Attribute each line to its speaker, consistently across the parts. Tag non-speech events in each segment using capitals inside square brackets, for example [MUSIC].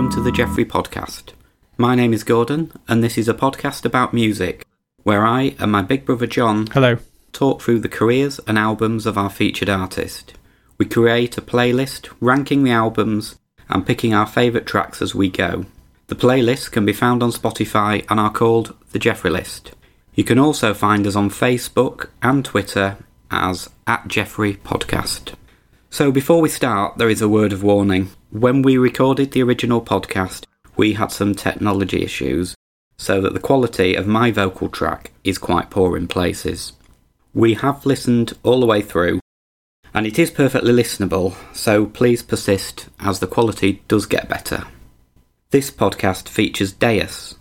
Speaker 1: welcome to the Jeffrey Podcast. My name is Gordon, and this is a podcast about music, where I and my big brother John
Speaker 2: Hello.
Speaker 1: talk through the careers and albums of our featured artist. We create a playlist ranking the albums and picking our favourite tracks as we go. The playlists can be found on Spotify and are called the Jeffrey List. You can also find us on Facebook and Twitter as at Jeffrey Podcast. So before we start, there is a word of warning. When we recorded the original podcast, we had some technology issues, so that the quality of my vocal track is quite poor in places. We have listened all the way through, and it is perfectly listenable, so please persist as the quality does get better. This podcast features Deus,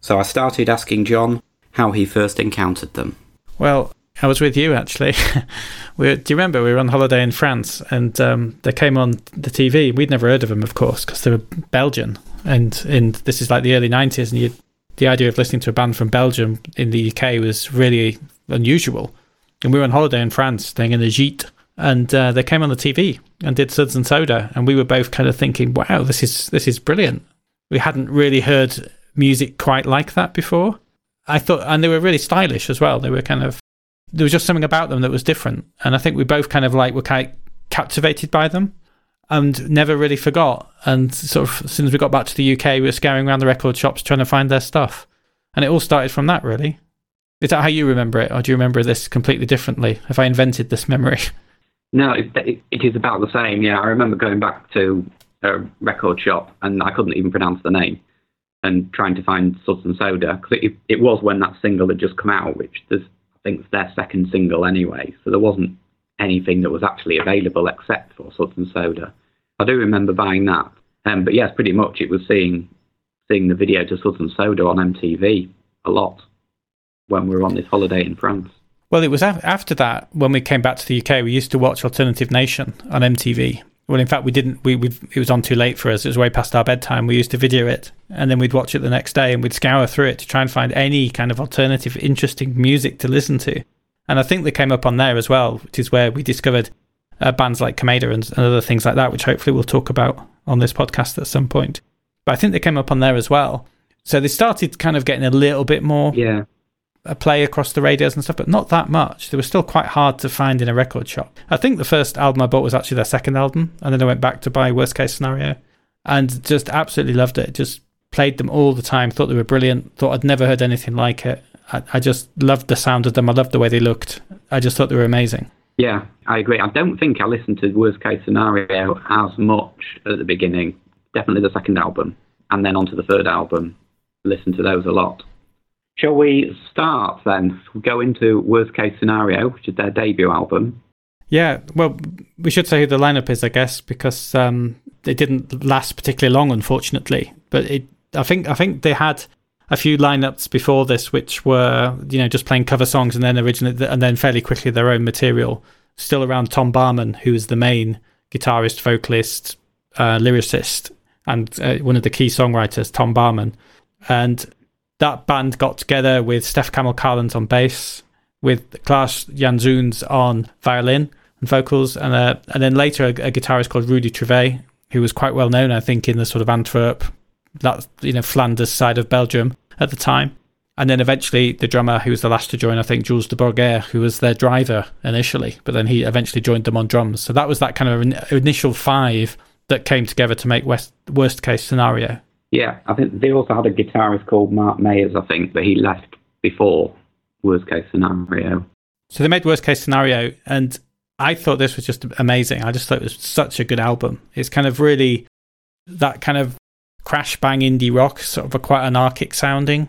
Speaker 1: so I started asking John how he first encountered them.
Speaker 2: Well, I was with you actually. [LAUGHS] we do you remember we were on holiday in France and um, they came on the TV. We'd never heard of them, of course, because they were Belgian, and in this is like the early '90s, and you, the idea of listening to a band from Belgium in the UK was really unusual. And we were on holiday in France, staying in a gîte, and uh, they came on the TV and did Suds and Soda, and we were both kind of thinking, "Wow, this is this is brilliant." We hadn't really heard music quite like that before. I thought, and they were really stylish as well. They were kind of there was just something about them that was different, and I think we both kind of like were kind of captivated by them, and never really forgot. And sort of as soon as we got back to the UK, we were scouring around the record shops trying to find their stuff, and it all started from that. Really, is that how you remember it, or do you remember this completely differently? Have I invented this memory? [LAUGHS]
Speaker 3: No, it, it, is about the same. Yeah, I remember going back to a record shop and I couldn't even pronounce the name and trying to find Suds and Soda because it, it was when that single had just come out, which there's, think it's their second single anyway. So there wasn't anything that was actually available except for Suds and Soda. I do remember buying that. Um, but yes, pretty much it was seeing seeing the video to Suds and Soda on MTV a lot when we were on this holiday in France.
Speaker 2: Well, it was af- after that when we came back to the UK. We used to watch Alternative Nation on MTV. Well, in fact, we didn't. We we it was on too late for us. It was way past our bedtime. We used to video it, and then we'd watch it the next day, and we'd scour through it to try and find any kind of alternative, interesting music to listen to. And I think they came up on there as well, which is where we discovered uh, bands like Kameda and, and other things like that, which hopefully we'll talk about on this podcast at some point. But I think they came up on there as well. So they started kind of getting a little bit more
Speaker 3: Yeah,
Speaker 2: a play across the radios and stuff, but not that much. They were still quite hard to find in a record shop. I think the first album I bought was actually their second album, and then I went back to buy Worst Case Scenario, and just absolutely loved it. Just played them all the time. Thought they were brilliant. Thought I'd never heard anything like it. I, I just loved the sound of them. I loved the way they looked. I just thought they were amazing.
Speaker 3: yeah, I agree. I don't think I listened to Worst Case Scenario as much at the beginning. Definitely the second album, and then onto the third album. Listened to those a lot. Shall we start then? We'll go into Worst Case Scenario, which is their debut album.
Speaker 2: Yeah, well, we should say who the lineup is, I guess, because um, it didn't last particularly long, unfortunately. But it, I think, I think they had a few lineups before this, which were you know just playing cover songs and then originally and then fairly quickly their own material. Still around Tom Barman, who is the main guitarist, vocalist, uh, lyricist, and uh, one of the key songwriters, Tom Barman, and that band got together with Stef Kamil Carlens on bass, with Klaas Janzoons on violin and vocals, and uh, and then later a, a guitarist called Rudy Trouvé, who was quite well known, I think, in the sort of Antwerp, that you know Flanders side of Belgium at the time. And then eventually the drummer, who was the last to join, I think Julle De Borgher, who was their driver initially, but then he eventually joined them on drums. So that was that kind of in- initial five that came together to make West, worst case scenario.
Speaker 3: Yeah, I think they also had a guitarist called Mark Mayers, I think, but he left before Worst Case Scenario.
Speaker 2: So they made worst case scenario, and I thought this was just amazing. I just thought it was such a good album. It's kind of really that kind of crash bang indie rock, sort of a quite anarchic sounding.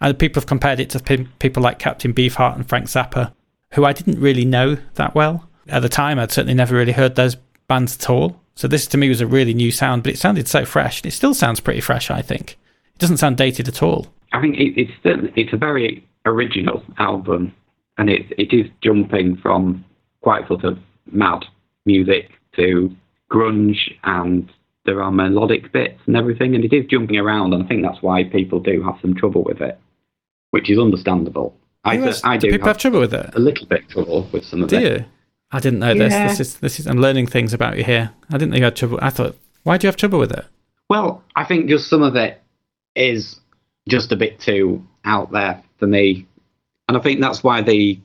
Speaker 2: And people have compared it to pe- people like Captain Beefheart and Frank Zappa, who I didn't really know that well at the time. I'd certainly never really heard those bands at all. So this to me was a really new sound, but it sounded so fresh. and It still sounds pretty fresh, I think. It doesn't sound dated at all.
Speaker 3: I think it, it's still, it's a very original album, and it it is jumping from quite sort of mad music to grunge, and there are melodic bits and everything, and it is jumping around, and I think that's why people do have some trouble with it, which is understandable. I,
Speaker 2: has-
Speaker 3: I
Speaker 2: do
Speaker 3: do
Speaker 2: people have trouble with it?
Speaker 3: a little bit trouble with some of
Speaker 2: Do
Speaker 3: it.
Speaker 2: you? I didn't know this.
Speaker 3: Yeah.
Speaker 2: This is this is. I'm learning things about you here. I didn't know you had trouble. I thought, why do you have trouble with it?
Speaker 3: Well, I think just some of it is just a bit too out there for me, and I think that's why they,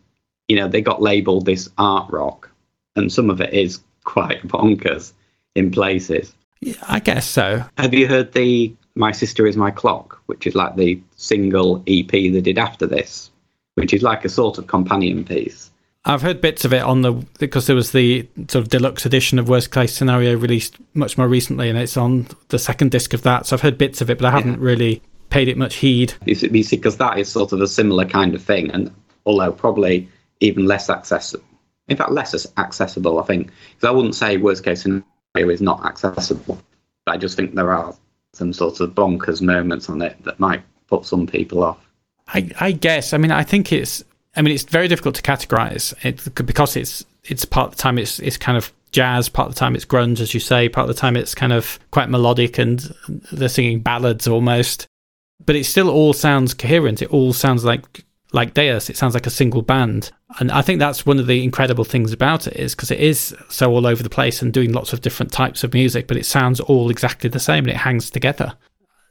Speaker 3: you know, they got labelled this art rock, and some of it is quite bonkers in places.
Speaker 2: Yeah, I guess so.
Speaker 3: Have you heard the "My Sister Is My Clock," which is like the single EP they did after this, which is like a sort of companion piece?
Speaker 2: I've heard bits of it on the because there was the sort of deluxe edition of Worst Case Scenario released much more recently, and it's on the second disc of that. So I've heard bits of it, but I haven't really paid it much heed.
Speaker 3: You see, because that is sort of a similar kind of thing, and although probably even less accessible. In fact, less accessible, I think. Because I wouldn't say Worst Case Scenario is not accessible, but I just think there are some sort of bonkers moments on it that might put some people off.
Speaker 2: I, I guess. I mean, I think it's I mean, it's very difficult to categorize it because it's it's part of the time it's it's kind of jazz, part of the time it's grunge, as you say, part of the time it's kind of quite melodic and they're singing ballads almost. But it still all sounds coherent. It all sounds like like Deus. It sounds like a single band, and I think that's one of the incredible things about it is because it is so all over the place and doing lots of different types of music, but it sounds all exactly the same and it hangs together.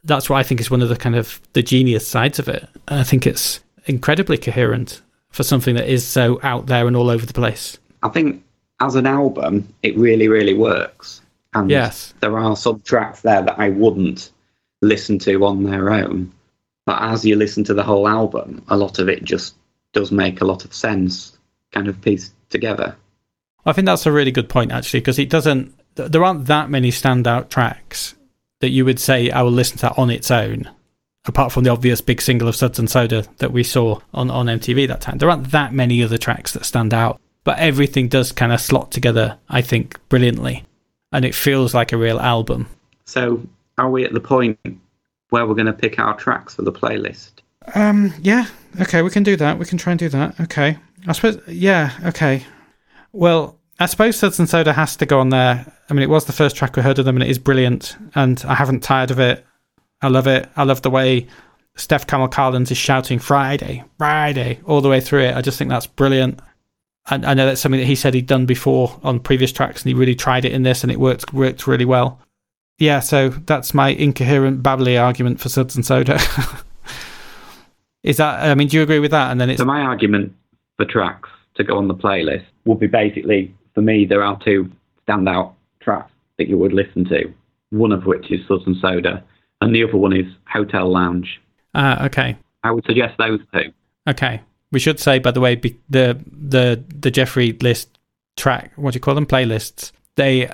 Speaker 2: That's what I think is one of the kind of the genius sides of it. I think it's incredibly coherent for something that is so out there and all over the place.
Speaker 3: I think as an album, it really, really works. And
Speaker 2: yes.
Speaker 3: there are some tracks there that I wouldn't listen to on their own. But as you listen to the whole album, a lot of it just does make a lot of sense, kind of pieced together.
Speaker 2: I think that's a really good point, actually, because it doesn't, there aren't that many standout tracks that you would say I will listen to on its own apart from the obvious big single of Suds and Soda that we saw on, on MTV that time, there aren't that many other tracks that stand out. But everything does kind of slot together, I think, brilliantly. And it feels like a real album.
Speaker 3: So, are we at the point where we're going to pick our tracks for the playlist?
Speaker 2: Um, yeah. Okay, we can do that. We can try and do that. Okay. I suppose, yeah, okay. Well, I suppose Suds and Soda has to go on there. I mean, it was the first track we heard of them, and it is brilliant, and I haven't tired of it. I love it. I love the way Stef Kamil Carlens is shouting Friday, Friday all the way through it. I just think that's brilliant. I, I know that's something that he said he'd done before on previous tracks, and he really tried it in this, and it worked worked really well. Yeah, so that's my incoherent babbly argument for Suds and Soda. [LAUGHS] is that? I mean, do you agree with that? And then it's
Speaker 3: so my argument for tracks to go on the playlist would be basically for me there are two standout tracks that you would listen to. One of which is Suds and Soda, and the other one is Hotel Lounge.
Speaker 2: Ah, uh, okay.
Speaker 3: I would suggest those two.
Speaker 2: Okay. We should say, by the way, the the the Jeffrey list track. What do you call them? Playlists. They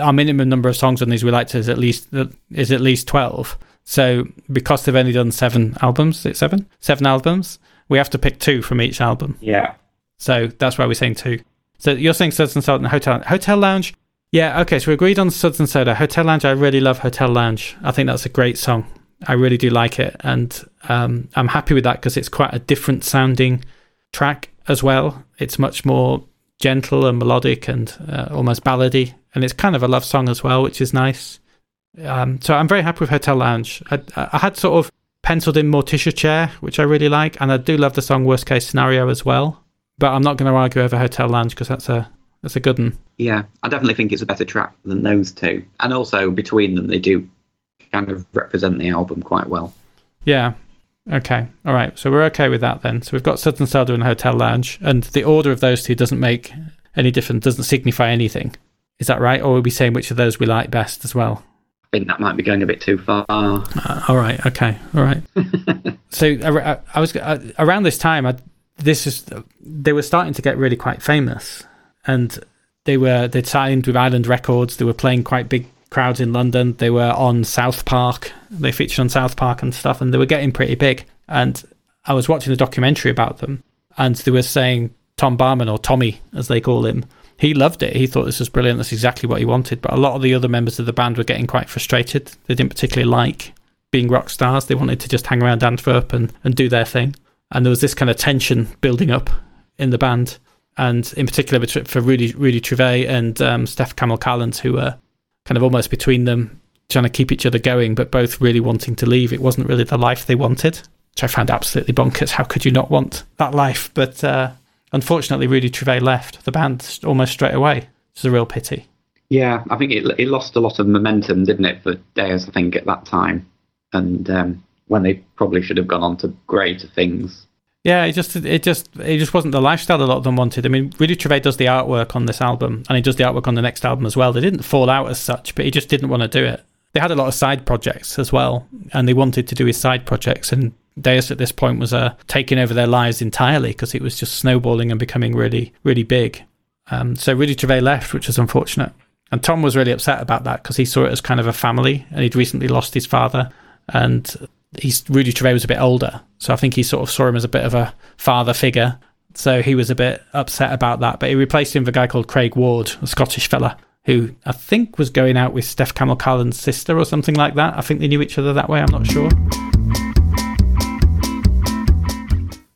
Speaker 2: our minimum number of songs on these we like to is at least is at least twelve. So because they've only done seven albums, it's seven seven albums. We have to pick two from each album.
Speaker 3: Yeah.
Speaker 2: So that's why we're saying two. So you're saying and Soda and Hotel Hotel Lounge. Yeah, okay, so we agreed on Suds and Soda. Hotel Lounge, I really love Hotel Lounge. I think that's a great song. I really do like it. And um, I'm happy with that because it's quite a different sounding track as well. It's much more gentle and melodic and uh, almost ballady. And it's kind of a love song as well, which is nice. Um, so I'm very happy with Hotel Lounge. I, I had sort of penciled in Morticia Chair, which I really like. And I do love the song Worst Case Scenario as well. But I'm not going to argue over Hotel Lounge because that's a that's a good one.
Speaker 3: Yeah, I definitely think it's a better track than those two. And also between them, they do kind of represent the album quite well.
Speaker 2: Yeah. Okay. All right. So we're okay with that then. So we've got Suds and Soda and Hotel Lounge, and the order of those two doesn't make any difference, doesn't signify anything. Is that right? Or are we saying which of those we like best as well?
Speaker 3: I think that might be going a bit too far.
Speaker 2: Uh, all right. Okay. All right. [LAUGHS] so I, I was uh, around this time. I, this is they were starting to get really quite famous and they were they signed with Island Records. They were playing quite big crowds in London. They were on South Park. They featured on South Park and stuff, and they were getting pretty big. And I was watching a documentary about them, and they were saying Tom Barman or Tommy, as they call him, he loved it. He thought this was brilliant. That's exactly what he wanted. But a lot of the other members of the band were getting quite frustrated. They didn't particularly like being rock stars. They wanted to just hang around Antwerp and, and do their thing. And there was this kind of tension building up in the band and in particular for Rudy Rudy Trouvé and um, Stef Kamil Carlens, who were kind of almost between them, trying to keep each other going, but both really wanting to leave. It wasn't really the life they wanted, which I found absolutely bonkers. How could you not want that life? But uh, unfortunately, Rudy Trouvé left the band almost straight away. It's a real pity.
Speaker 3: Yeah, I think it, it lost a lot of momentum, didn't it, for Deus, I think, at that time. And um, when they probably should have gone on to greater things.
Speaker 2: Yeah, it just it just it just wasn't the lifestyle a lot of them wanted. I mean, Rudy Trouvé does the artwork on this album, and he does the artwork on the next album as well. They didn't fall out as such, but he just didn't want to do it. They had a lot of side projects as well, and they wanted to do his side projects. And Deus at this point was uh, taking over their lives entirely because it was just snowballing and becoming really, really big. Um, so Rudy Trouvé left, which was unfortunate. And Tom was really upset about that because he saw it as kind of a family, and he'd recently lost his father, and he's Rudy Trouvé was a bit older, so I think he sort of saw him as a bit of a father figure. So he was a bit upset about that, but he replaced him with a guy called Craig Ward, a Scottish fella who I think was going out with Stef Kamil Carlens's sister or something like that. I think they knew each other that way. I'm not sure.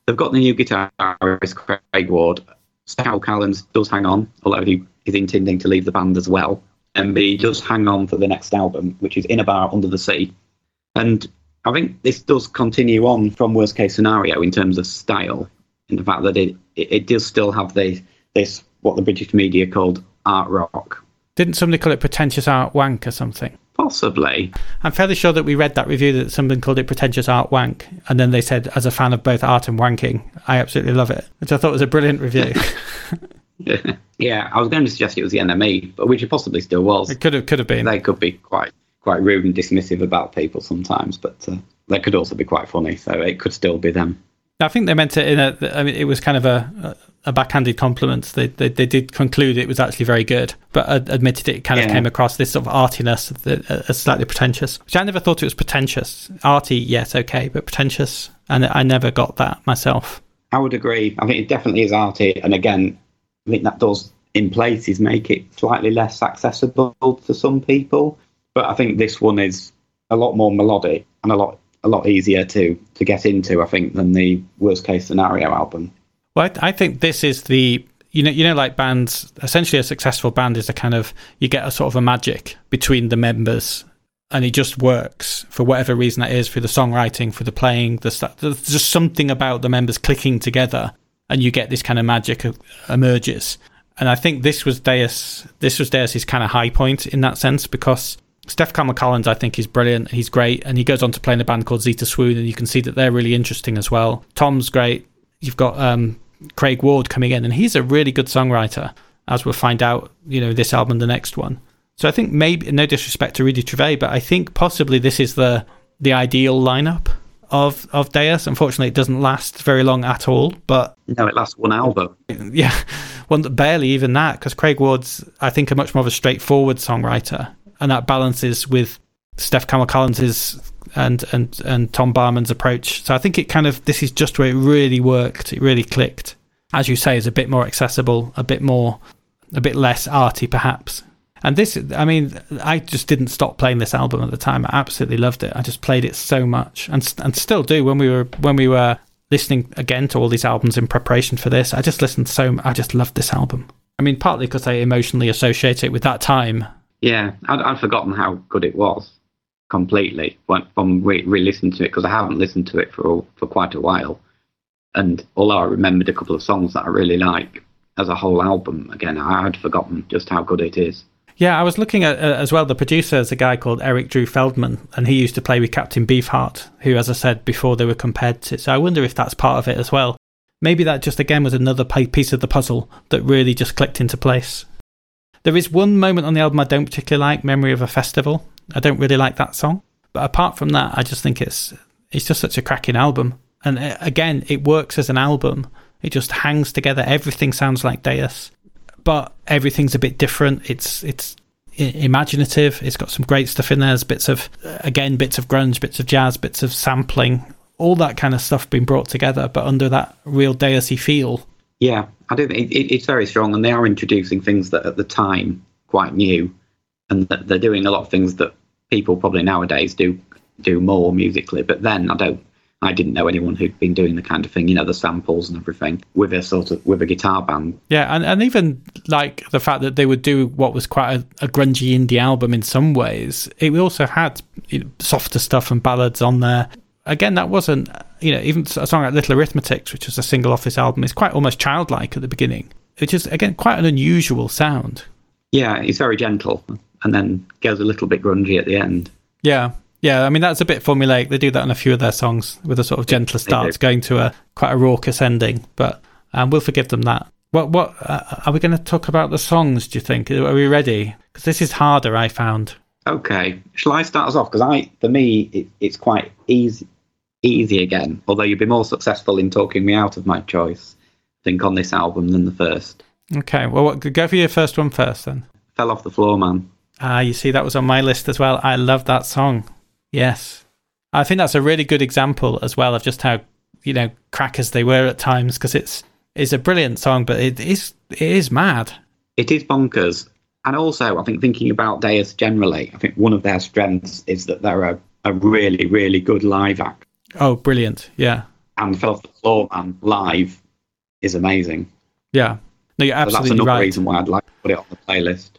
Speaker 3: They've got the new guitarist Craig Ward. Stef Kamil Carlens's does hang on, although he is intending to leave the band as well. And he does hang on for the next album, which is In a Bar Under the Sea. And I think this does continue on from worst case scenario in terms of style, in the fact that it it, it does still have the this what the British media called art rock.
Speaker 2: Didn't somebody call it pretentious art wank or something?
Speaker 3: Possibly.
Speaker 2: I'm fairly sure that we read that review that somebody called it pretentious art wank, and then they said, as a fan of both art and wanking, I absolutely love it, which I thought was a brilliant review.
Speaker 3: yeah. [LAUGHS] [LAUGHS] yeah, I was going to suggest it was the NME, but which it possibly still was.
Speaker 2: It could have could have been.
Speaker 3: They could be quite quite rude and dismissive about people sometimes, but uh, they could also be quite funny. So it could still be them.
Speaker 2: I think they meant it in a. I mean, it was kind of a a backhanded compliment. They, they they did conclude it was actually very good, but admitted it kind of came across this sort of artiness as slightly pretentious. Which I never thought it was pretentious. Arty, yes, okay, but pretentious, and I never got that myself.
Speaker 3: I would agree. I think it definitely is arty, and again, I think that does in places make it slightly less accessible to some people. But I think this one is a lot more melodic and a lot a lot easier to to get into. I think than the worst case scenario album.
Speaker 2: Well, I, I think this is the you know you know like bands essentially a successful band is a kind of you get a sort of a magic between the members and it just works for whatever reason that is for the songwriting for the playing the stuff there's just something about the members clicking together and you get this kind of magic emerges and i think this was deus this was deus's kind of high point in that sense because Stef Kamil Carlens, I think, is brilliant. He's great, and he goes on to play in a band called Zita Swoon, and you can see that they're really interesting as well. Tom's great. You've got um, Craig Ward coming in, and he's a really good songwriter, as we'll find out. You know, this album, the next one. So I think maybe, no disrespect to Rudy Trouvé, but I think possibly this is the the ideal lineup of of Deus. Unfortunately, it doesn't last very long at all. But
Speaker 3: no, it lasts one album. [LAUGHS]
Speaker 2: Yeah, one barely even that because Craig Ward's I think a much more of a straightforward songwriter and that balances with Stef Kamil Carlens's and and and Tom Barman's approach. So I think it kind of this is just where it really worked. It really clicked. As you say, is a bit more accessible, a bit more, a bit less arty, perhaps. And this, I mean, I just didn't stop playing this album at the time. I absolutely loved it. I just played it so much, and and still do when we were when we were listening again to all these albums in preparation for this. I just listened so. I just loved this album. I mean, partly because I emotionally associate it with that time
Speaker 3: yeah, I'd, I'd forgotten how good it was completely when, from re listening to it because I haven't listened to it for for quite a while. And although I remembered a couple of songs that I really like, as a whole album, again, I had forgotten just how good it is.
Speaker 2: Yeah, I was looking at uh, as well. The producer is a guy called Eric Drew Feldman, and he used to play with Captain Beefheart, who, as I said before, they were compared to. So I wonder if that's part of it as well. Maybe that just again was another piece of the puzzle that really just clicked into place. There is one moment on the album I don't particularly like, "Memory of a Festival." I don't really like that song, but apart from that, I just think it's it's just such a cracking album. And uh, again, it works as an album. It just hangs together. Everything sounds like Deus, but everything's a bit different. It's it's imaginative. It's got some great stuff in there. There's bits of again bits of grunge, bits of jazz, bits of sampling, all that kind of stuff being brought together, but under that real Deusy feel.
Speaker 3: Yeah, I don't think it, it's very strong, and they are introducing things that at the time quite new, and that they're doing a lot of things that people probably nowadays do do more musically. But then I don't. I didn't know anyone who'd been doing the kind of thing, you know, the samples and everything with a sort of with a guitar band.
Speaker 2: Yeah, and, and even like the fact that they would do what was quite a, a grungy indie album in some ways. It also had softer stuff and ballads on there again, that wasn't, you know, even a song like Little Arithmetics, which was a single off this album, is quite almost childlike at the beginning, which is, again, quite an unusual sound.
Speaker 3: Yeah, he's very gentle, and then goes a little bit grungy at the end.
Speaker 2: Yeah, yeah. I mean, that's a bit formulaic. They do that on a few of their songs with a sort of gentler start, going to a quite a raucous ending. But um, we'll forgive them that. What what uh, are we going to talk about the songs? Do you think? Are we ready? Because this is harder. I found.
Speaker 3: Okay, shall I start us off? Because I, for me, it, it's quite easy, easy again. Although you'd be more successful in talking me out of my choice, I think, on this album than the first.
Speaker 2: Okay, well, what, go for your first one first then.
Speaker 3: Fell off the floor, man.
Speaker 2: Ah, you see, that was on my list as well. I love that song. Yes, I think that's a really good example as well of just how you know crackers they were at times because it's it's a brilliant song, but it is it is mad.
Speaker 3: It is bonkers, and also I think thinking about Deus generally, I think one of their strengths is that they're a, a really really good live act.
Speaker 2: Oh, brilliant! Yeah,
Speaker 3: and Fell off the floor, man, live is amazing.
Speaker 2: Yeah, no, you're absolutely
Speaker 3: so that's another
Speaker 2: right.
Speaker 3: reason why I'd like to put it on the playlist.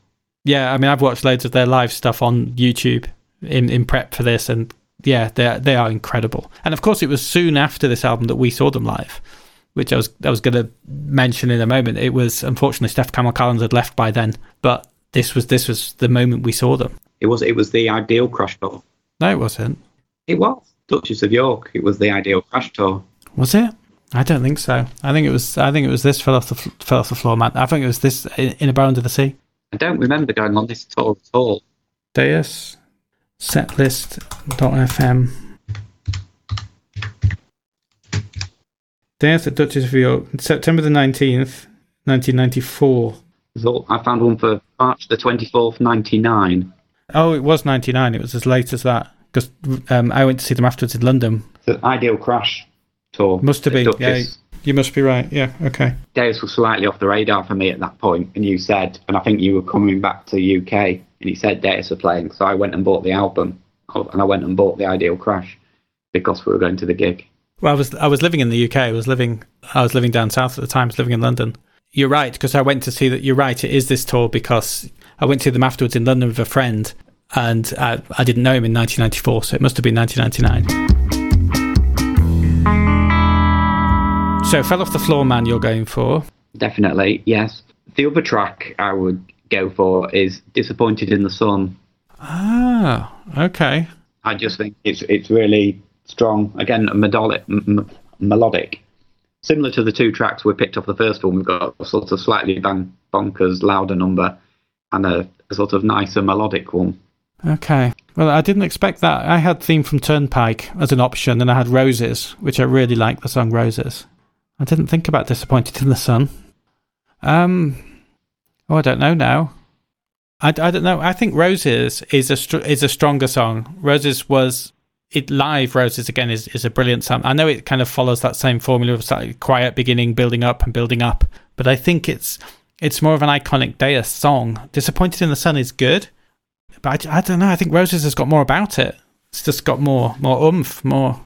Speaker 2: Yeah, I mean, I've watched loads of their live stuff on YouTube in, in prep for this, and yeah, they they are incredible. And of course, it was soon after this album that we saw them live, which I was I was going to mention in a moment. It was unfortunately Stef Kamil Carlens had left by then, but this was this was the moment we saw them.
Speaker 3: It was it was the ideal crash tour.
Speaker 2: No, it wasn't.
Speaker 3: It was Duchess of York. It was the ideal crash tour.
Speaker 2: Was it? I don't think so. I think it was. I think it was this fell off the fell off the floor, man. I think it was this in, in a bar under the sea.
Speaker 3: I don't remember going on this tour at all.
Speaker 2: Deus setlist.fm. Deus at Duchess of York, September the 19th, 1994.
Speaker 3: I found one for March the 24th, 99.
Speaker 2: Oh, it was 99. It was as late as that. Because um, I went to see them afterwards in London.
Speaker 3: The Ideal Crash tour.
Speaker 2: Must have been.
Speaker 3: Duchess.
Speaker 2: Yeah, you must be right. Yeah, okay.
Speaker 3: Deus was slightly off the radar for me at that point, and you said, and I think you were coming back to UK, and you said Deus were playing, so I went and bought the album, and I went and bought the Ideal Crash because we were going to the gig.
Speaker 2: Well, I was I was living in the UK. I was living I was living down south at the time. I was living in London. You're right because I went to see that. You're right. It is this tour because I went to see them afterwards in London with a friend, and I, I didn't know him in 1994, so it must have been 1999. So, fell off the floor, man. You're going for?
Speaker 3: Definitely, yes. The other track I would go for is "Disappointed in the Sun."
Speaker 2: Ah, okay.
Speaker 3: I just think it's it's really strong. Again, melodic, m- melodic. Similar to the two tracks we picked off the first one, we've got a sort of slightly bonkers, louder number and a, a sort of nicer melodic one.
Speaker 2: Okay. Well, I didn't expect that. I had Theme from Turnpike as an option, and I had Roses, which I really like the song Roses. I didn't think about Disappointed in the Sun. Um, oh, I don't know now. I, I don't know. I think Roses is a str- is a stronger song. Roses was it live. Roses again is, is a brilliant song. I know it kind of follows that same formula of slightly quiet beginning, building up and building up, but I think it's it's more of an iconic Deus song. Disappointed in the Sun is good, but I, I don't know. I think Roses has got more about it. It's just got more more oomph. More.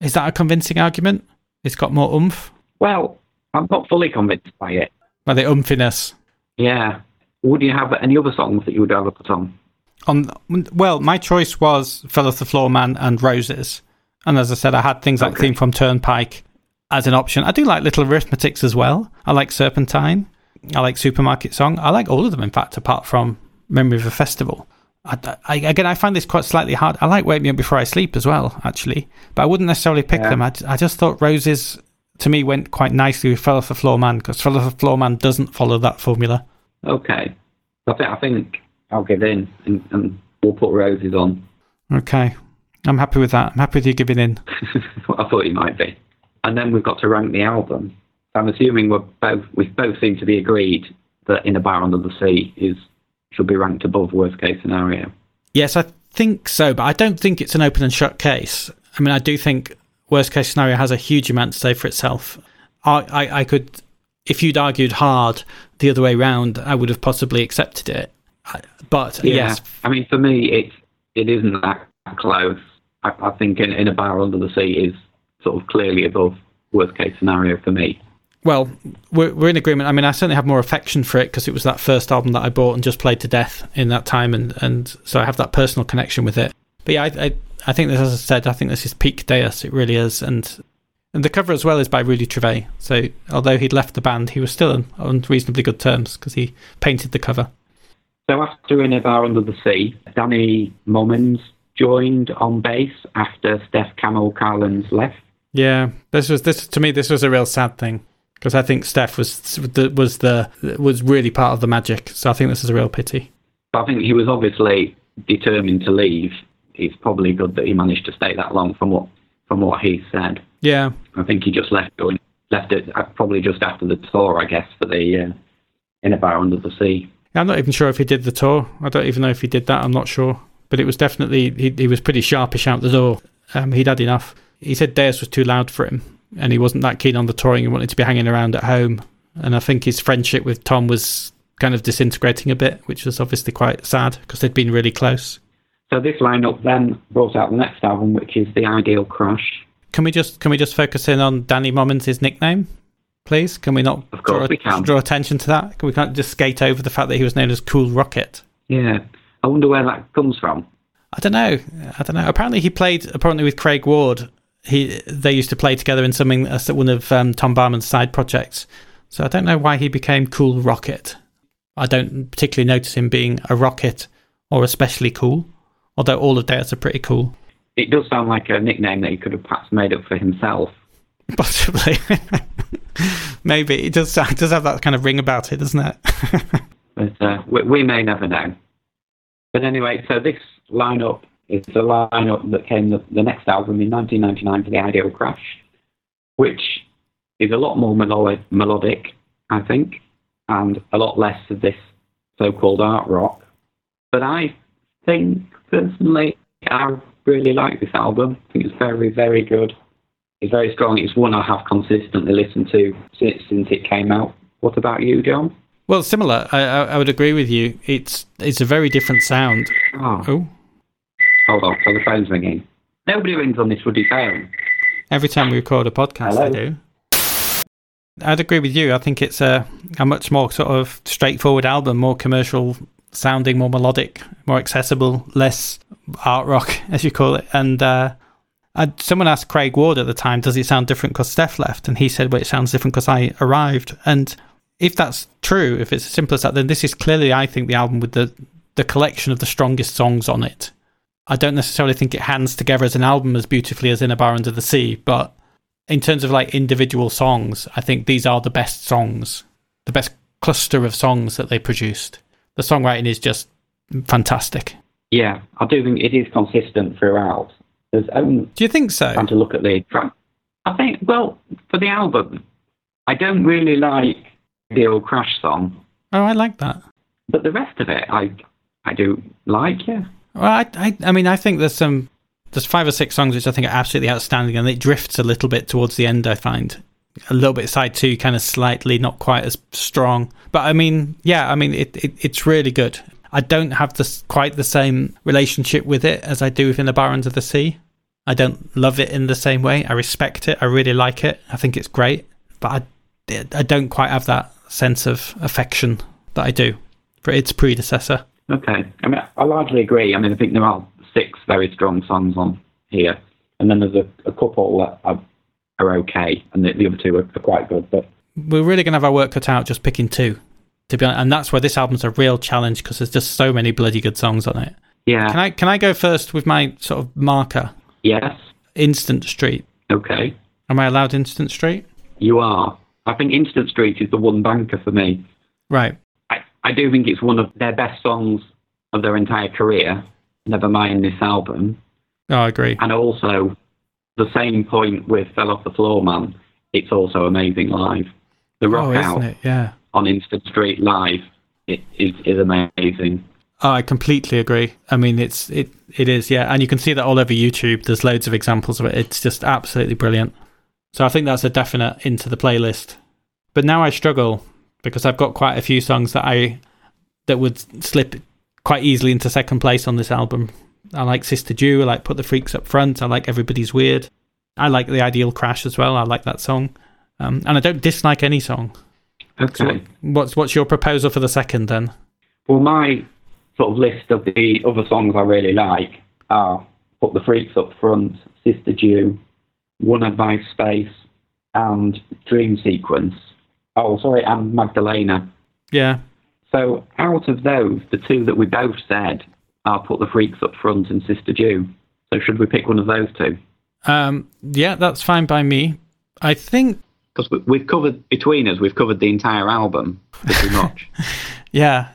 Speaker 2: Is that a convincing argument? It's got more oomph.
Speaker 3: Well, I'm not fully convinced by it.
Speaker 2: By the oomphiness.
Speaker 3: Yeah. Would you have any other songs that you would rather put on?
Speaker 2: On well, my choice was "Fell Off the Floor Man" and "Roses," and as I said, I had things like
Speaker 3: Okay.
Speaker 2: "Theme from Turnpike" as an option. I do like Little Arithmetics as well. I like Serpentine. I like Supermarket Song. I like all of them, in fact, apart from Memory of a Festival. I, I, again, I find this quite slightly hard. I like Wake Me Up Before I Sleep as well, actually, but I wouldn't necessarily pick
Speaker 3: Yeah.
Speaker 2: them. I, I just thought Roses to me went quite nicely with Fell Off the Floor Man because Fell Off the Floor Man doesn't follow that formula.
Speaker 3: Okay. I think I think I'll give in and, and we'll put roses on.
Speaker 2: Okay, I'm happy with that. I'm happy with you giving in. [LAUGHS]
Speaker 3: I thought you might be. And then we've got to rank the album. I'm assuming we're both we both seem to be agreed that In a Bar Under the Sea is should be ranked above worst case scenario.
Speaker 2: Yes, I think so, but I don't think it's an open and shut case. I mean, I do think worst case scenario has a huge amount to say for itself. I, I, I could, if you'd argued hard the other way round, I would have possibly accepted it. But yes,
Speaker 3: I mean, for me, it it isn't that close. I, I think in, in a Bar Under the Sea is sort of clearly above worst case scenario for me.
Speaker 2: Well, we're, we're in agreement. I mean, I certainly have more affection for it because it was that first album that I bought and just played to death in that time, and, and so I have that personal connection with it. But yeah, I, I, I think this, as I said, I think this is peak Deus. It really is, and and the cover as well is by Rudy Trouvé. So although he'd left the band, he was still on, on reasonably good terms because he painted the cover.
Speaker 3: So after In a Bar Under the Sea, Danny Mommens joined on bass after Stef Kamil Carlens left.
Speaker 2: Yeah, this was this to me. This was a real sad thing because I think Stef was the, was the was really part of the magic. So I think this is a real pity.
Speaker 3: But I think he was obviously determined to leave. It's probably good that he managed to stay that long from what from what he said.
Speaker 2: Yeah,
Speaker 3: I think he just left going left it uh, probably just after the tour, I guess, for the uh, In a Bar Under the Sea.
Speaker 2: I'm not even sure if he did the tour. I don't even know if he did that. I'm not sure, but it was definitely he, he was pretty sharpish out the door. Um, he'd had enough. He said Deus was too loud for him, and he wasn't that keen on the touring. He wanted to be hanging around at home. And I think his friendship with Tom was kind of disintegrating a bit, which was obviously quite sad because they'd been really close.
Speaker 3: So this lineup then brought out the next album, which is The Ideal Crash.
Speaker 2: Can we just can we just focus in on Danny Mommens' nickname, please? Can we not
Speaker 3: Of course
Speaker 2: draw,
Speaker 3: we
Speaker 2: draw attention to that? Can we can't just skate over the fact that he was known as Cool Rocket?
Speaker 3: Yeah, I wonder where that comes from.
Speaker 2: I don't know. I don't know. Apparently, he played apparently with Craig Ward. He they used to play together in something uh, one of um, Tom Barman's side projects. So I don't know why he became Cool Rocket. I don't particularly notice him being a rocket or especially cool. Although all of theirs are pretty cool.
Speaker 3: It does sound like a nickname that he could have perhaps made up for himself. [LAUGHS]
Speaker 2: Possibly. [LAUGHS] Maybe it does. It does have that kind of ring about it, doesn't it? [LAUGHS]
Speaker 3: But uh, we, we may never know. But anyway, so this lineup is the lineup that came the, the next album in 1999 for The Ideal Crash, which is a lot more melo- melodic, I think, and a lot less of this so-called art rock. But I think, personally, I really like this album. I think it's very, very good. It's very strong. It's one I have consistently listened to since, since it came out. What about you, John?
Speaker 2: well, similar. I, I, I would agree with you. It's it's a very different sound. Ah.
Speaker 3: Oh,
Speaker 2: Oh,
Speaker 3: hold on. So the phone's ringing. Nobody rings on this woody phone.
Speaker 2: every time we record a podcast, I do. I'd agree with you. I think it's a a much more sort of straightforward album, more commercial sounding, more melodic, more accessible, less art rock, [LAUGHS] as you call it. And uh, I, someone asked Craig Ward at the time, "Does it sound different because Stef left?" And he said, "Well, it sounds different because I arrived." And if that's true, if it's as simple as that, then this is clearly, I think, the album with the the collection of the strongest songs on it. I don't necessarily think it hands together as an album as beautifully as In a Bar Under the Sea, but in terms of like individual songs, I think these are the best songs, the best cluster of songs that they produced. The songwriting is just fantastic.
Speaker 3: Yeah, I do think it is consistent throughout. There's only
Speaker 2: Do you think so?
Speaker 3: trying to look at the track. I think, well, for the album, I don't really like the old Crash song,
Speaker 2: Oh, I like that.
Speaker 3: but the rest of it, I I do like. Yeah,
Speaker 2: Well, I, I, I mean, I think there's some, there's five or six songs which I think are absolutely outstanding, and it drifts a little bit towards the end. I find a little bit side two, kind of slightly not quite as strong. But I mean, yeah, I mean, it, it it's really good. I don't have this quite the same relationship with it as I do with In the Bar Under the Sea. I don't love it in the same way. I respect it. I really like it. I think it's great, but I, I don't quite have that sense of affection that I do for its predecessor.
Speaker 3: Okay. I mean, I largely agree. I mean, I think there are six very strong songs on here, and then there's a, a couple that are, are okay, and the, the other two are, are quite good. But
Speaker 2: we're really going to have our work cut out just picking two, to be honest. And that's where this album's a real challenge because there's just so many bloody good songs on it.
Speaker 3: yeah,
Speaker 2: Can I can I go first with my sort of marker?
Speaker 3: yes,
Speaker 2: Instant Street.
Speaker 3: okay,
Speaker 2: Am I allowed Instant Street?
Speaker 3: you are. I think Instant Street is the one banker for me.
Speaker 2: Right.
Speaker 3: I, do think it's one of their best songs of their entire career, never mind this album.
Speaker 2: Oh, I agree.
Speaker 3: And also, the same point with Fell Off the Floor Man, it's also amazing live. The rock
Speaker 2: oh,
Speaker 3: out?
Speaker 2: Yeah.
Speaker 3: on Instant Street live it is, is amazing.
Speaker 2: Oh, I completely agree. I mean, it's it it is, yeah, and you can see that all over YouTube. There's loads of examples of it. It's just absolutely brilliant. So I think that's a definite into the playlist. But now I struggle because I've got quite a few songs that I that would slip quite easily into second place on this album. I like Sister Jew. I like Put the Freaks Up Front. I like Everybody's Weird. I like The Ideal Crash as well. I like that song, um, and I don't dislike any song. So
Speaker 3: Okay.
Speaker 2: what, what's what's your proposal for the second then?
Speaker 3: Well, my sort of list of the other songs I really like are Put the Freaks Up Front, Sister Jew, One Advice Space, and Dream Sequence. Oh, sorry, and Magdalena.
Speaker 2: Yeah,
Speaker 3: So out of those, the two that we both said are Put the Freaks Up Front and Sister Jew. So should we pick one of those two?
Speaker 2: Um, yeah, that's fine by me. I think,
Speaker 3: Because we, we've covered, between us, we've covered the entire album pretty [LAUGHS] much.
Speaker 2: yeah.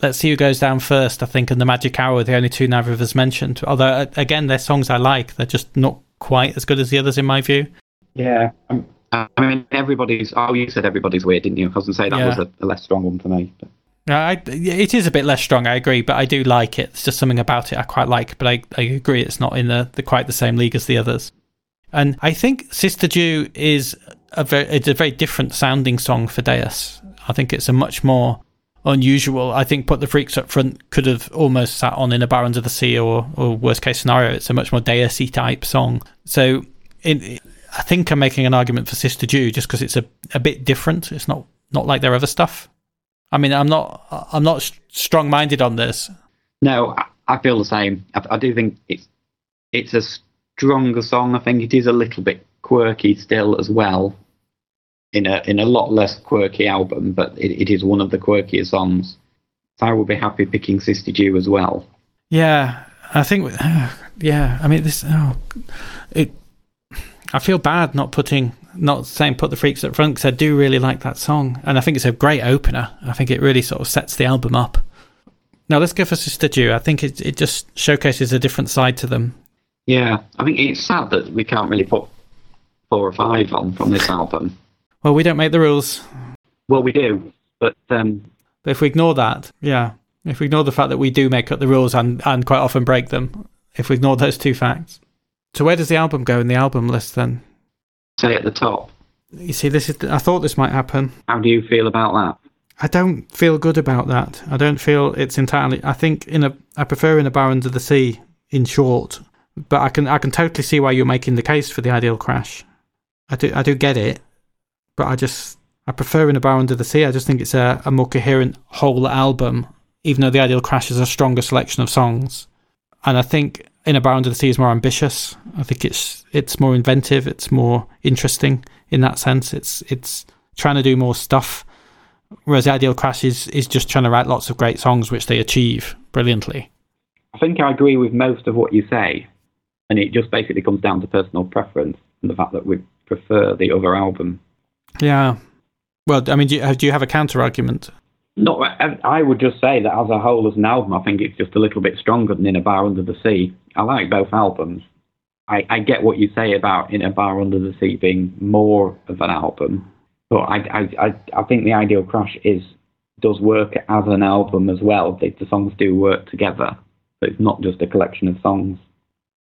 Speaker 2: Let's see who goes down first. I think, and the Magic Hour are the only two neither of us mentioned. Although, again, they're songs I like. They're just not quite as good as the others, in my view.
Speaker 3: yeah. Um, I mean, everybody's. Oh, you said everybody's weird, didn't you? I was going to say that
Speaker 2: Yeah.
Speaker 3: was a, a less strong one for me. But.
Speaker 2: I, it is a bit less strong, I agree, but I do like it. It's just something about it I quite like, but I, I agree it's not in the, the quite the same league as the others. And I think Sister Jew is a very it's a very different sounding song for Deus. I think it's a much more unusual. I think Put the Freaks Up Front could have almost sat on in a Bar of the Sea or, or worst case scenario, it's a much more Deus-y type song. So in, I think I'm making an argument for Sister Jew just because it's a, a bit different. It's not not like their other stuff. I mean, I'm not I'm not strong minded on this.
Speaker 3: No, I, feel the same. I, I do think it's it's a stronger song. I think it is a little bit quirky still as well. In a in a lot less quirky album, but it, it is one of the quirkier songs. So I would be happy picking Sister Jew as well.
Speaker 2: Yeah, I think. [SIGHS] Yeah, I mean this. Oh, it. I feel bad not putting not saying put the freaks at front because I do really like that song and I think it's a great opener. I think it really sort of sets the album up. Now let's go for Sister Jew. I think it it just showcases a different side to them.
Speaker 3: Yeah, I think it's sad that we can't really put four or five on from this album.
Speaker 2: Well, we don't make the rules,
Speaker 3: Well, we do, but um,
Speaker 2: but if we ignore that, yeah, if we ignore the fact that we do make up the rules and and quite often break them, if we ignore those two facts. So where does the album go in the album list then?
Speaker 3: say at the top,
Speaker 2: You see, this is. I thought this might happen.
Speaker 3: how do you feel about that?
Speaker 2: I don't feel good about that. I don't feel it's entirely. I think in a. I prefer in a bar under the sea. In short, but I can. I can totally see why you're making the case for the ideal crash. I do. I do get it, but I just. I prefer in a bar under the sea. I just think it's a, a more coherent whole album. Even though the ideal crash is a stronger selection of songs, and I think in a bar under the sea is more ambitious. I think it's it's more inventive. It's more interesting in that sense. It's it's trying to do more stuff whereas the ideal crash is, is just trying to write lots of great songs which they achieve brilliantly
Speaker 3: I think I agree with most of what you say, and it just basically comes down to personal preference and the fact that we prefer the other album.
Speaker 2: yeah well i mean do you, do you have a counter argument
Speaker 3: No, I, would just say that as a whole, as an album, I think it's just a little bit stronger than In a Bar Under the Sea. I like both albums. I, I get what you say about In a Bar Under the Sea being more of an album, but I, I, I, I think the Ideal Crash is does work as an album as well. The, the songs do work together, it's not just a collection of songs.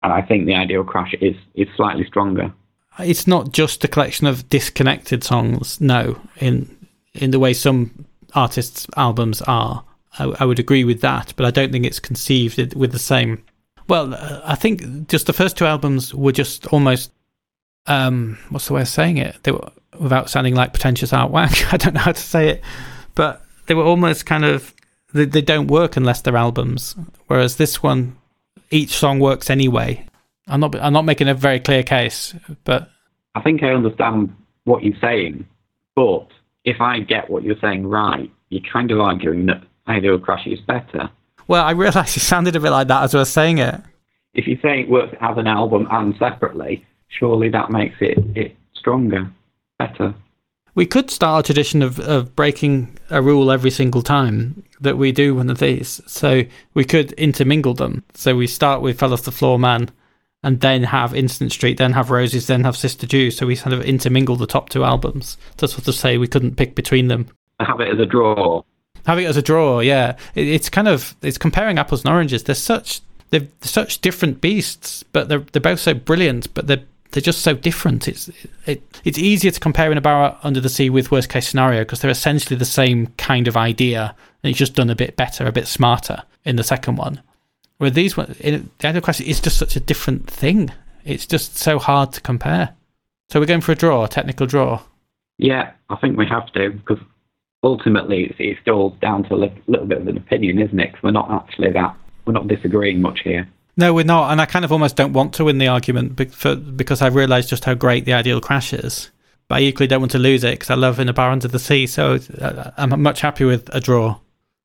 Speaker 3: And I think the Ideal Crash is is slightly stronger.
Speaker 2: it's not just a collection of disconnected songs no in in the way some artists albums are. I, I would agree with that but i don't think it's conceived with the same. Well uh, i think just the first two albums were just almost um what's the way of saying it? They were without sounding like pretentious art wank [LAUGHS] i don't know how to say it but they were almost kind of they, they don't work unless they're albums whereas this one each song works anyway. I'm not i'm not making a very clear case but
Speaker 3: I think I understand what you're saying, but if I get what you're saying right, you're kind of arguing that Ideal Crash is better.
Speaker 2: Well, I realised it sounded a bit like that as I was saying it.
Speaker 3: If you say it works as an album and separately, surely that makes it, it stronger, better.
Speaker 2: We could start a tradition of, of breaking a rule every single time that we do one of these. So we could intermingle them. So we start with Fell Off the Floor Man and then have Instant Street, then have Roses, then have Sister Jew. So we kind of intermingle the top two albums to sort of say we couldn't pick between them.
Speaker 3: Have it as a draw.
Speaker 2: Having it as a draw, yeah, it, it's kind of it's comparing apples and oranges. They're such they're such different beasts, but they're they're both so brilliant, but they're they're just so different. It's it it's easier to compare in a bar under the sea with worst case scenario because they're essentially the same kind of idea, and it's just done a bit better, a bit smarter in the second one. Where these ones, in, the Ideal Crash is just such a different thing. It's just so hard to compare. So we're going for a draw, a technical draw.
Speaker 3: Yeah, I think we have to, because ultimately it's, it's still down to a li- little bit of an opinion, isn't it? Cause we're not actually that, we're not disagreeing much here.
Speaker 2: No, we're not, and I kind of almost don't want to win the argument be- for, because I've realised just how great the Ideal Crash is. But I equally don't want to lose it because I love In a Bar Under the Sea, so uh, I'm much happier with a draw.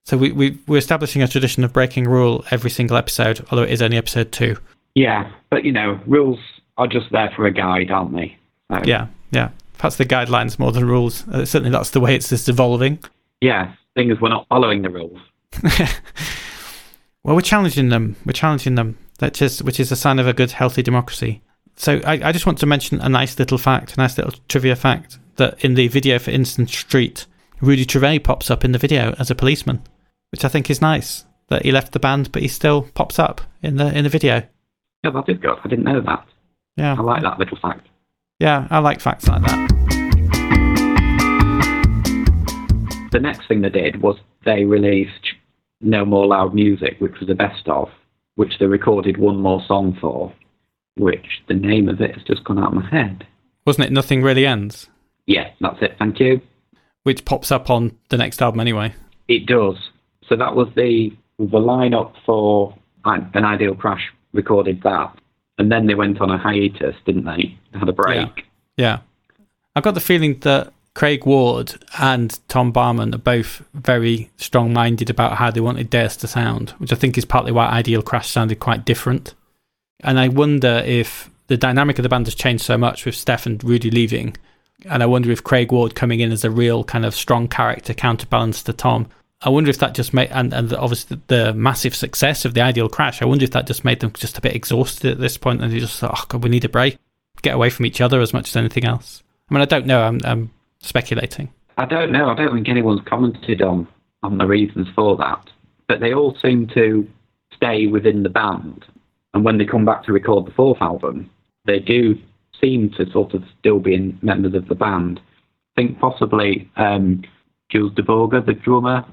Speaker 2: So we, we we're establishing a tradition of breaking rule every single episode, although it is only episode two.
Speaker 3: Yeah, but you know, rules are just there for a guide, aren't they? So,
Speaker 2: Yeah, yeah. Perhaps the guidelines more than rules. Uh, certainly, that's the way it's just evolving.
Speaker 3: Yeah, thing is, we're not following the rules. [LAUGHS]
Speaker 2: Well, we're challenging them. We're challenging them. That's just, which is a sign of a good, healthy democracy. So I, I just want to mention a nice little fact, a nice little trivia fact that in the video for Instant Street, Rudy Trouvé pops up in the video as a policeman, which I think is nice. That he left the band, but he still pops up in the in the video.
Speaker 3: Yeah, that is good. I didn't know that.
Speaker 2: Yeah,
Speaker 3: I like that little fact.
Speaker 2: yeah, I like facts like that.
Speaker 3: The next thing they did was they released No More Loud Music, which was the best of, which they recorded one more song for, which the name of it has just gone out of my head.
Speaker 2: Wasn't it? Nothing really ends,
Speaker 3: Yeah, that's it. Thank you.
Speaker 2: which pops up on the next album anyway.
Speaker 3: It does. So that was the the lineup for an an Ideal Crash recorded that, and then they went on a hiatus, didn't they? They had a break.
Speaker 2: Yeah. I got the feeling that Craig Ward and Tom Barman are both very strong minded about how they wanted Deus to sound, which I think is partly why Ideal Crash sounded quite different. And I wonder if the dynamic of the band has changed so much with Stef and Rudy leaving. And I wonder if Craig Ward coming in as a real kind of strong character counterbalance to Tom. I wonder if that just made, and, and obviously the massive success of the Ideal Crash, I wonder if that just made them just a bit exhausted at this point and they just thought, oh, God, we need a break. Get away from each other as much as anything else. I mean, I don't know. I'm, I'm speculating.
Speaker 3: I don't know. I don't think anyone's commented on on the reasons for that, but they all seem to stay within the band. And when they come back to record the fourth album, they do seem to sort of still be members of the band. I think possibly um, Jules De Borgher, the drummer,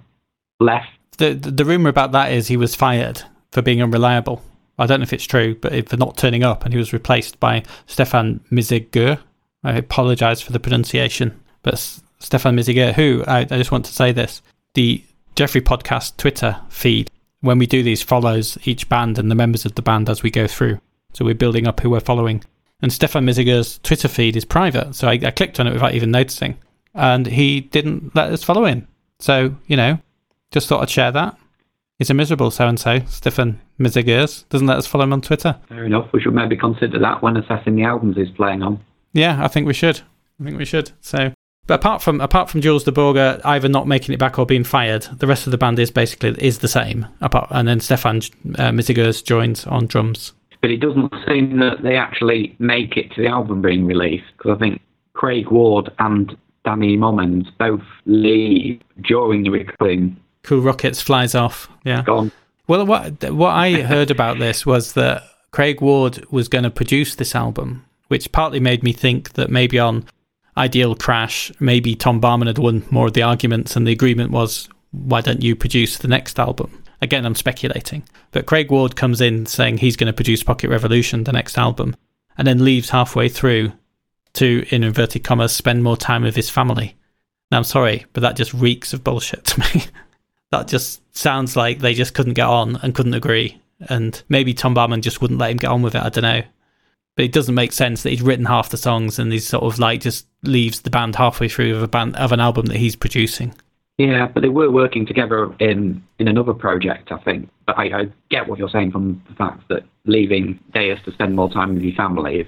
Speaker 3: left.
Speaker 2: The, the the rumor about that is he was fired for being unreliable. I don't know if it's true, but for not turning up, and he was replaced by Stefan Misseghers. I apologise for the pronunciation, but Stefan Misseghers, who I, I just want to say this: the Jeffrey Podcast Twitter feed when we do these follows each band and the members of the band as we go through. So we're building up who we're following. And Stefan Misseghers's Twitter feed is private, so I, I clicked on it without even noticing, and he didn't let us follow in. So you know, just thought I'd share that. He's a miserable so and so, Stefan Misseghers. Doesn't let us follow him on Twitter.
Speaker 3: Fair enough. We should maybe consider that when assessing the albums he's playing on.
Speaker 2: Yeah, I think we should. I think we should. So, but apart from apart from Jules de Borgher either not making it back or being fired, the rest of the band is basically is the same. Apart and then Stefan uh, joins on drums.
Speaker 3: But it doesn't seem that they actually make it to the album being released because I think Craig Ward and Danny Mommens both leave during the recording.
Speaker 2: Cool Rockets flies off. Yeah.
Speaker 3: Gone.
Speaker 2: Well, what what I heard about this was that Craig Ward was going to produce this album, which partly made me think that maybe on Ideal Crash, maybe Tom Barman had won more of the arguments, and the agreement was, why don't you produce the next album? Again, I'm speculating, but Craig Ward comes in saying he's going to produce Pocket Revolution, the next album, and then leaves halfway through to, in inverted commas, spend more time with his family. Now, I'm sorry, but that just reeks of bullshit to me. [LAUGHS] that just sounds like they just couldn't get on and couldn't agree. And maybe Tom Barman just wouldn't let him get on with it. I don't know. But it doesn't make sense that he's written half the songs and he's sort of like just leaves the band halfway through of a band of an album that he's producing.
Speaker 3: Yeah, but they were working together in, in another project, I think. But I, I get what you're saying from the fact that leaving Deus to spend more time with your family is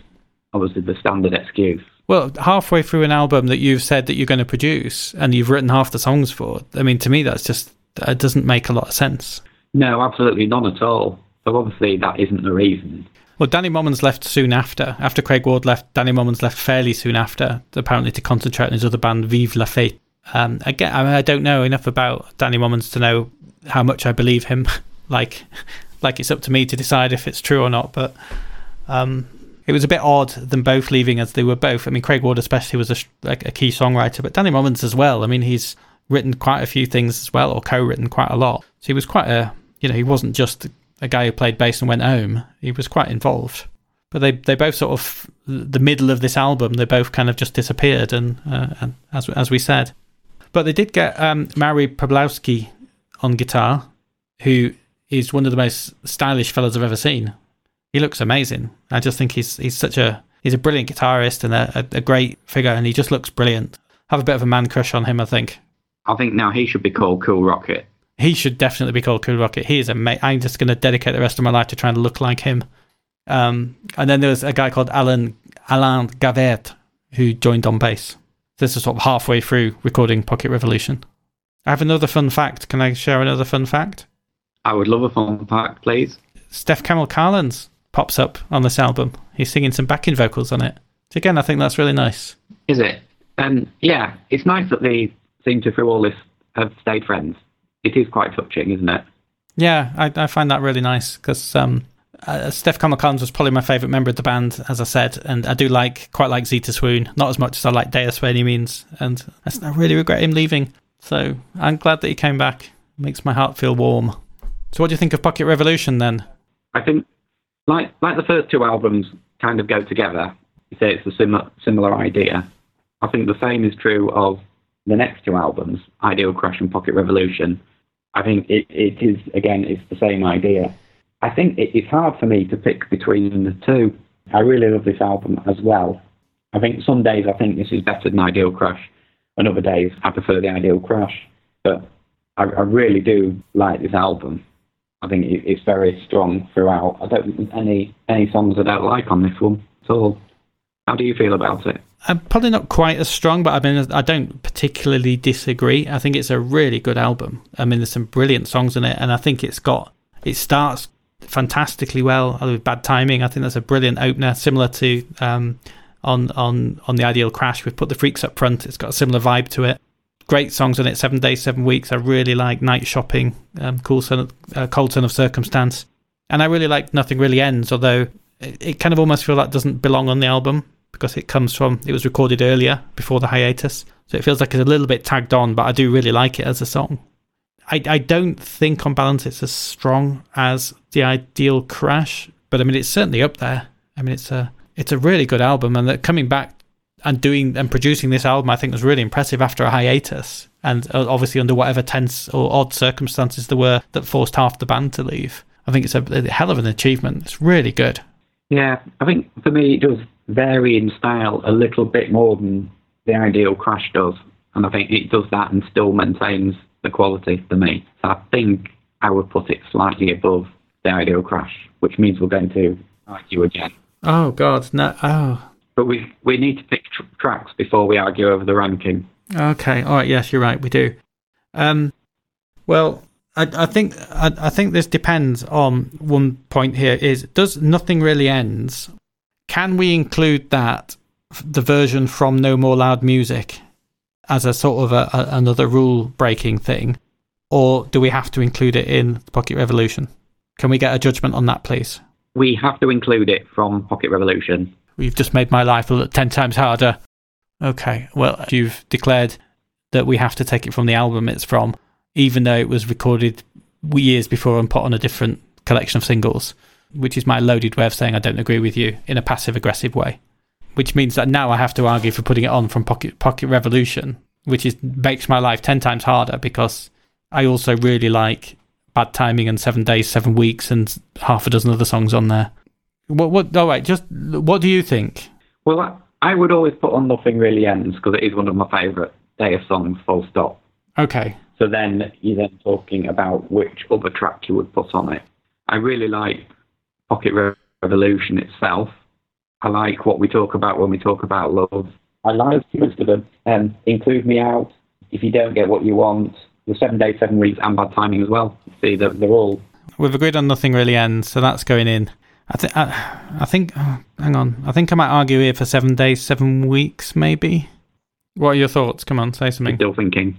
Speaker 3: obviously the standard excuse.
Speaker 2: Well, halfway through an album that you've said that you're going to produce and you've written half the songs for, I mean, to me, that's just, it doesn't make a lot of sense.
Speaker 3: No, absolutely none at all. So obviously that isn't the reason.
Speaker 2: Well, Danny Mommens left soon after. After Craig Ward left, Danny Mommens left fairly soon after, apparently to concentrate on his other band, Vive la Fête. Um, again, I, mean, I don't know enough about Danny Mommens to know how much I believe him. [LAUGHS] like, like it's up to me to decide if it's true or not. But um, it was a bit odd them both leaving as they were both. I mean, Craig Ward especially was a, like a key songwriter, but Danny Mommens as well. I mean, he's written quite a few things as well, or co-written quite a lot. So he was quite a, you know, he wasn't just a guy who played bass and went home. He was quite involved. But they they both sort of the middle of this album, they both kind of just disappeared, and, uh, and as as we said, but they did get um, Mauro on guitar, who is one of the most stylish fellows I've ever seen. He looks amazing. I just think he's he's such a he's a brilliant guitarist and a, a, a great figure, and he just looks brilliant. Have a bit of a man crush on him, I think.
Speaker 3: I think now he should be called Cool Rocket.
Speaker 2: he should definitely be called Cool Rocket. He is amazing. I'm just going to dedicate the rest of my life to trying to look like him. Um, and then there was a guy called Alan Alain Gevaert who joined on bass. This is sort of halfway through recording Pocket Revolution. I have another fun fact. Can I share another fun fact?
Speaker 3: I would love a fun fact, please.
Speaker 2: Stef Kamil Carlens pops up on this album. He's singing some backing vocals on it. So again, I think that's really nice.
Speaker 3: Is it? Um, yeah, it's nice that they seem to, through all this, have stayed friends. It is quite touching, isn't it?
Speaker 2: Yeah, I, I find that really nice because um, uh, Stef Kamil Carlens was probably my favourite member of the band, as I said, and I do like quite like Zita Swoon, not as much as I like Deus by any means, and I really regret him leaving. So I'm glad that he came back. makes my heart feel warm. So what do you think of Pocket Revolution then?
Speaker 3: I think, like like the first two albums, kind of go together. You say it's a similar similar idea. I think the same is true of the next two albums, Ideal Crash and Pocket Revolution. I think it, it is again it's the same idea. I think it, it's hard for me to pick between the two. I really love this album as well. I think some days I think this is better than Ideal Crash, and other days I prefer the Ideal Crash. But I, I really do like this album. I think it, it's very strong throughout. I don't think any any songs I don't like on this one at all. How do you feel about it?
Speaker 2: I'm probably not quite as strong, but I mean, I don't particularly disagree. I think it's a really good album. I mean, there's some brilliant songs in it, and I think it's got it starts fantastically well with bad timing. I think that's a brilliant opener, similar to um, on on on the Ideal Crash. We've put the Freaks up front. It's got a similar vibe to it great songs on it. Seven Days, Seven Weeks. I really like Night Shopping, um, Cool Son, uh, Cold Sun of Circumstance, and I really like Nothing Really Ends. Although it, it kind of almost feels like doesn't belong on the album because it comes from it was recorded earlier before the hiatus, so it feels like it's a little bit tagged on. But I do really like it as a song. I I don't think on balance it's as strong as the Ideal crash, but I mean it's certainly up there. I mean it's a it's a really good album, and that coming back and doing and producing this album, I think was really impressive after a hiatus, and uh, obviously under whatever tense or odd circumstances there were that forced half the band to leave. I think it's a, a hell of an achievement. It's really good.
Speaker 3: Yeah, I think for me it does vary in style a little bit more than the Ideal crash does, and I think it does that and still maintains the quality for me. So I think I would put it slightly above the Ideal crash, which means we're going to argue again.
Speaker 2: Oh God, no! Oh,
Speaker 3: but we we need to pick tr- tracks before we argue over the ranking.
Speaker 2: Okay, all right. Yes, you're right. We do. Um, well, I, I think I, I think this depends on one point here. Is does nothing really ends? Can we include that the version from No More Loud Music as a sort of a, a, another rule breaking thing, or do we have to include it in Pocket Revolution? Can we get a judgment on that, please?
Speaker 3: We have to include it from Pocket Revolution.
Speaker 2: We've just made my life a 10 times harder. Okay, well, you've declared that we have to take it from the album it's from, even though it was recorded years before and put on a different collection of singles, which is my loaded way of saying I don't agree with you in a passive aggressive way. Which means that now I have to argue for putting it on from Pocket, Pocket Revolution, which is makes my life 10 times harder because I also really like Bad Timing and Seven Days, Seven Weeks, and half a dozen other songs on there. What? What? All right. Just what do you think?
Speaker 3: Well, I would always put on "Nothing Really Ends" because it is one of my favourite Deus songs. Full stop.
Speaker 2: Okay.
Speaker 3: So then you're then talking about which other track you would put on it. I really like Pocket Revolution itself. I like what we talk about when we talk about love. I like most of them. Um, include me out if you don't get what you want. The seven days, seven weeks, and bad timing as well. See, they're, they're all.
Speaker 2: We've agreed on nothing really ends, so that's going in. I think. I, I think. Oh, hang on. I think I might argue here for seven days, seven weeks, maybe. What are your thoughts? Come on, say something.
Speaker 3: Still thinking.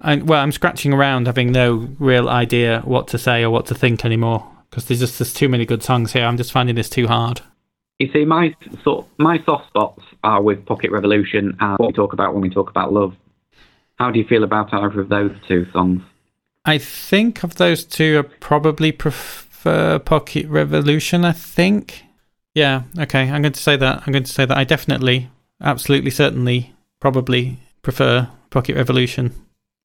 Speaker 2: I, well, I'm scratching around, having no real idea what to say or what to think anymore because there's just there's too many good songs here. I'm just finding this too hard.
Speaker 3: You see, my sort my soft spots are with Pocket Revolution and what we talk about when we talk about love. How do you feel about either of those two songs?
Speaker 2: I think of those two, I probably prefer Pocket Revolution. I think. Yeah. Okay. I'm going to say that. I'm going to say that I definitely, absolutely, certainly, probably prefer Pocket Revolution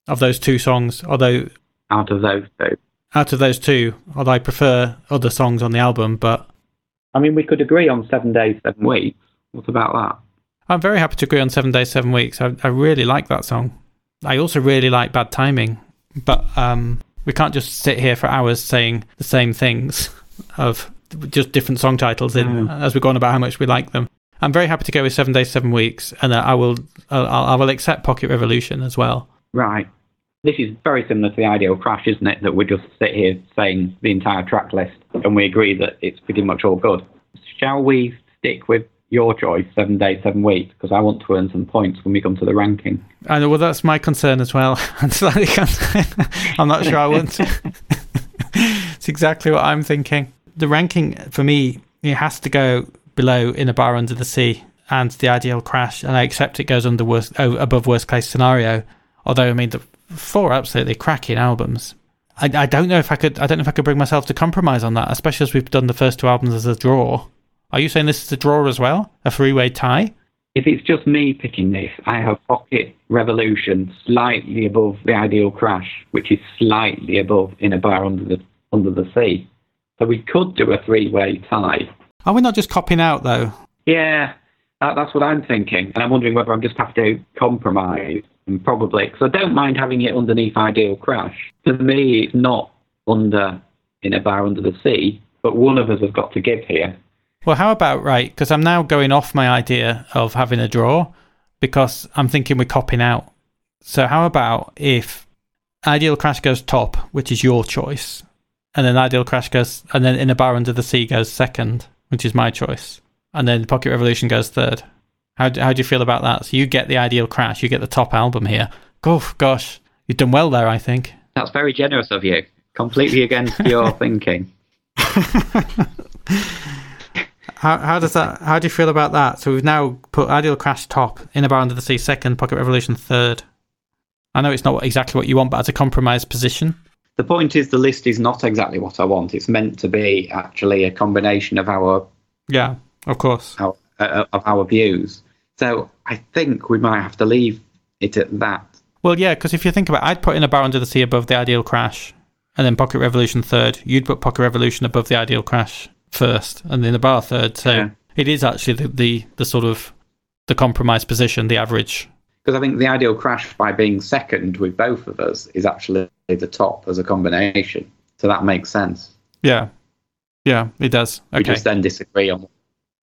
Speaker 2: of those two songs. Although
Speaker 3: out of those two,
Speaker 2: out of those two, although I prefer other songs on the album, but
Speaker 3: I mean, we could agree on Seven Days, Seven Weeks. What about that?
Speaker 2: I'm very happy to agree on Seven Days, Seven Weeks. I, I really like that song. I also really like Bad Timing, but um, We can't just sit here for hours saying the same things of just different song titles in
Speaker 3: Mm.
Speaker 2: as we're going about how much we like them. I'm very happy to go with Seven Days, Seven Weeks, and uh, I will I'll, I will accept Pocket Revolution as well.
Speaker 3: Right. This is very similar to the ideal crash, isn't it? That we just sit here saying the entire track list and we agree that it's pretty much all good. Shall we stick with your choice, seven days, seven weeks? Because I want to earn some points when we come to the ranking.
Speaker 2: I know, well, that's my concern as well. [LAUGHS] [LAUGHS] I'm not sure I want to. [LAUGHS] it's exactly what I'm thinking. The ranking for me, it has to go below In a Bar Under the Sea and The Ideal Crash, and I accept it goes under worst, above Worst Case Scenario. Although, I mean, the four absolutely cracking albums. I, I don't know if I could. I don't know if I could bring myself to compromise on that, especially as we've done the first two albums as a draw. Are you saying this is a draw as well, a three-way tie?
Speaker 3: If it's just me picking this, I have Pocket Revolution slightly above the Ideal Crash, which is slightly above In a Bar Under the Under the Sea. So we could do a three-way tie.
Speaker 2: Are we not just copying out though?
Speaker 3: Yeah, that, that's what I'm thinking, and I'm wondering whether I'm just have to compromise. Probably because I don't mind having it underneath Ideal Crash. For me, it's not under In a Bar Under the Sea, but one of us has got to give here.
Speaker 2: Well, how about right? Because I'm now going off my idea of having a draw because I'm thinking we're copying out. So, how about if Ideal Crash goes top, which is your choice, and then Ideal Crash goes, and then In a Bar Under the Sea goes second, which is my choice, and then Pocket Revolution goes third? How do, how do you feel about that? So, you get the Ideal Crash, you get the top album here. Gosh, you've done well there, I think.
Speaker 3: That's very generous of you. Completely against [LAUGHS] your thinking.
Speaker 2: How, how does that? How do you feel about that? So we've now put Ideal Crash top, In a Bar Under the Sea second, Pocket Revolution third. I know it's not exactly what you want, but as a compromise position.
Speaker 3: The point is, the list is not exactly what I want. It's meant to be actually a combination of our,
Speaker 2: Yeah, of course.
Speaker 3: our uh, of our views. So I think we might have to leave it at that.
Speaker 2: Well, yeah, because if you think about, it, I'd put In a Bar Under the Sea above the Ideal Crash, and then Pocket Revolution third. You'd put Pocket Revolution above the Ideal Crash first, and then the Bar third. So
Speaker 3: Yeah.
Speaker 2: it is actually the, the the sort of the compromise position, the average.
Speaker 3: Because I think the ideal crash by being second with both of us is actually the top as a combination. So that makes sense.
Speaker 2: Yeah, yeah, it does.
Speaker 3: We just then disagree on what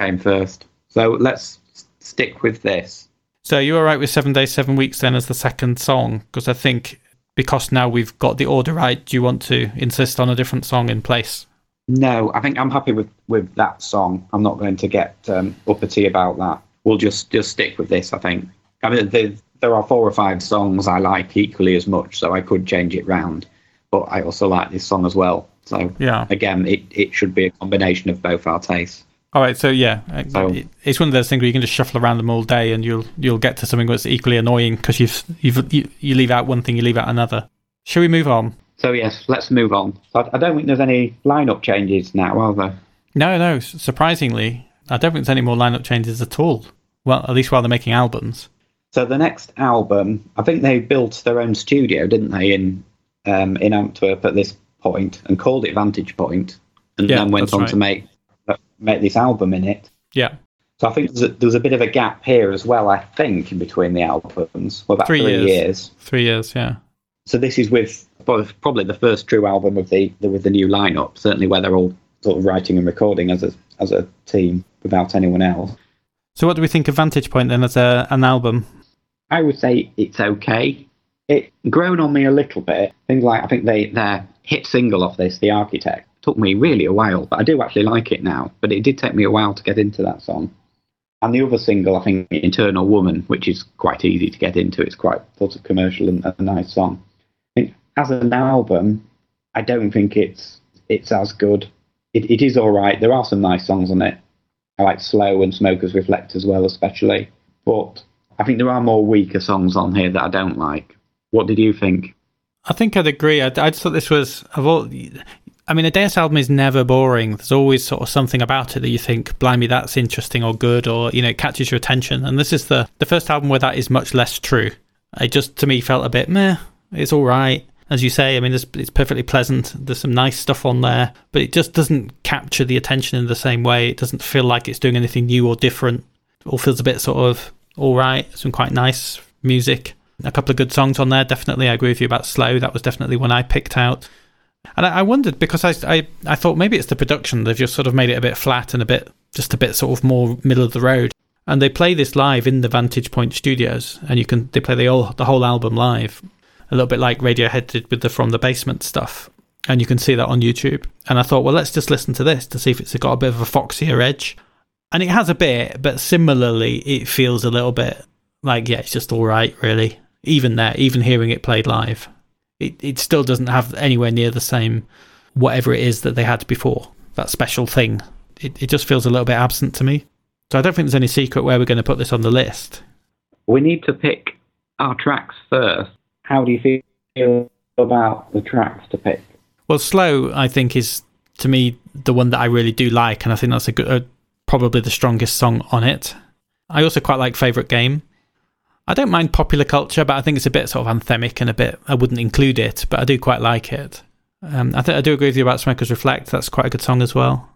Speaker 3: came first. So let's stick with this.
Speaker 2: So you're all right with seven days, seven weeks then as the second song? Because I think because now we've got the order right, do you want to insist on a different song in place?
Speaker 3: No, I think I'm happy with, with that song. I'm not going to get um, uppity about that. We'll just just stick with this. I think. I mean, there, there are four or five songs I like equally as much, so I could change it round. But I also like this song as well. So
Speaker 2: Yeah.
Speaker 3: again, it, it should be a combination of both our tastes.
Speaker 2: All right. So yeah,
Speaker 3: So-
Speaker 2: it's one of those things where you can just shuffle around them all day, and you'll you'll get to something that's equally annoying because you've you've you, you leave out one thing, you leave out another. Shall we move on?
Speaker 3: So yes, let's move on. I, I don't think there's any lineup changes now, are there?
Speaker 2: No, no. Surprisingly, I don't think there's any more lineup changes at all. Well, at least while they're making albums.
Speaker 3: So the next album, I think they built their own studio, didn't they, in um, in Antwerp at this point, and called it Vantage Point, and
Speaker 2: Yeah,
Speaker 3: then went on
Speaker 2: right.
Speaker 3: to make make this album in it.
Speaker 2: Yeah,
Speaker 3: So I think there's a, there's a bit of a gap here as well. I think in between the albums, well, about
Speaker 2: Three
Speaker 3: three,
Speaker 2: years.
Speaker 3: years.
Speaker 2: three years. Yeah.
Speaker 3: So this is with probably the first true album of the, the with the new lineup. Certainly where they're all sort of writing and recording as a as a team without anyone else.
Speaker 2: So what do we think of Vantage Point then as a, an album?
Speaker 3: I would say it's okay. It grown on me a little bit. Things like I think they their hit single off this, The Architect, took me really a while, but I do actually like it now. But it did take me a while to get into that song. And the other single, I think, Eternal Woman, which is quite easy to get into. It's quite sort of commercial and a nice song. I think as an album, I don't think it's it's as good. It, it is all right. There are some nice songs on it. I like Slow and Smokers Reflect as well, especially. But I think there are more weaker songs on here that I don't like. What did you think?
Speaker 2: I think I'd agree. I, I just thought this was of all. I mean, a Deus album is never boring. There's always sort of something about it that you think, "Blimey, that's interesting or good," or you know, it catches your attention. And this is the the first album where that is much less true. It just to me felt a bit meh. It's all right, as you say. I mean, it's perfectly pleasant. There's some nice stuff on there, but it just doesn't capture the attention in the same way. It doesn't feel like it's doing anything new or different. It all feels a bit sort of all right. Some quite nice music. A couple of good songs on there, definitely. I agree with you about Slow. That was definitely one I picked out. And I, I wondered because I, I, I thought maybe it's the production. They've just sort of made it a bit flat and a bit, just a bit sort of more middle of the road. And they play this live in the Vantage Point studios, and you can they play the whole the whole album live, a little bit like Radiohead did with the From the Basement stuff, and you can see that on YouTube. And I thought, well, let's just listen to this to see if it's got a bit of a foxier edge, and it has a bit, but similarly, it feels a little bit like yeah, it's just all right, really. Even there, even hearing it played live, it it still doesn't have anywhere near the same whatever it is that they had before. That special thing, it it just feels a little bit absent to me. So I don't think there's any secret where we're going to put this on the list.
Speaker 3: We need to pick our tracks first. How do you feel about the tracks to pick?
Speaker 2: Well, slow, I think, is to me the one that I really do like, and I think that's a good, uh, probably the strongest song on it. I also quite like favorite game. I don't mind popular culture, but I think it's a bit sort of anthemic and a bit. I wouldn't include it, but I do quite like it. Um, I think I do agree with you about Smokers Reflect. That's quite a good song as well.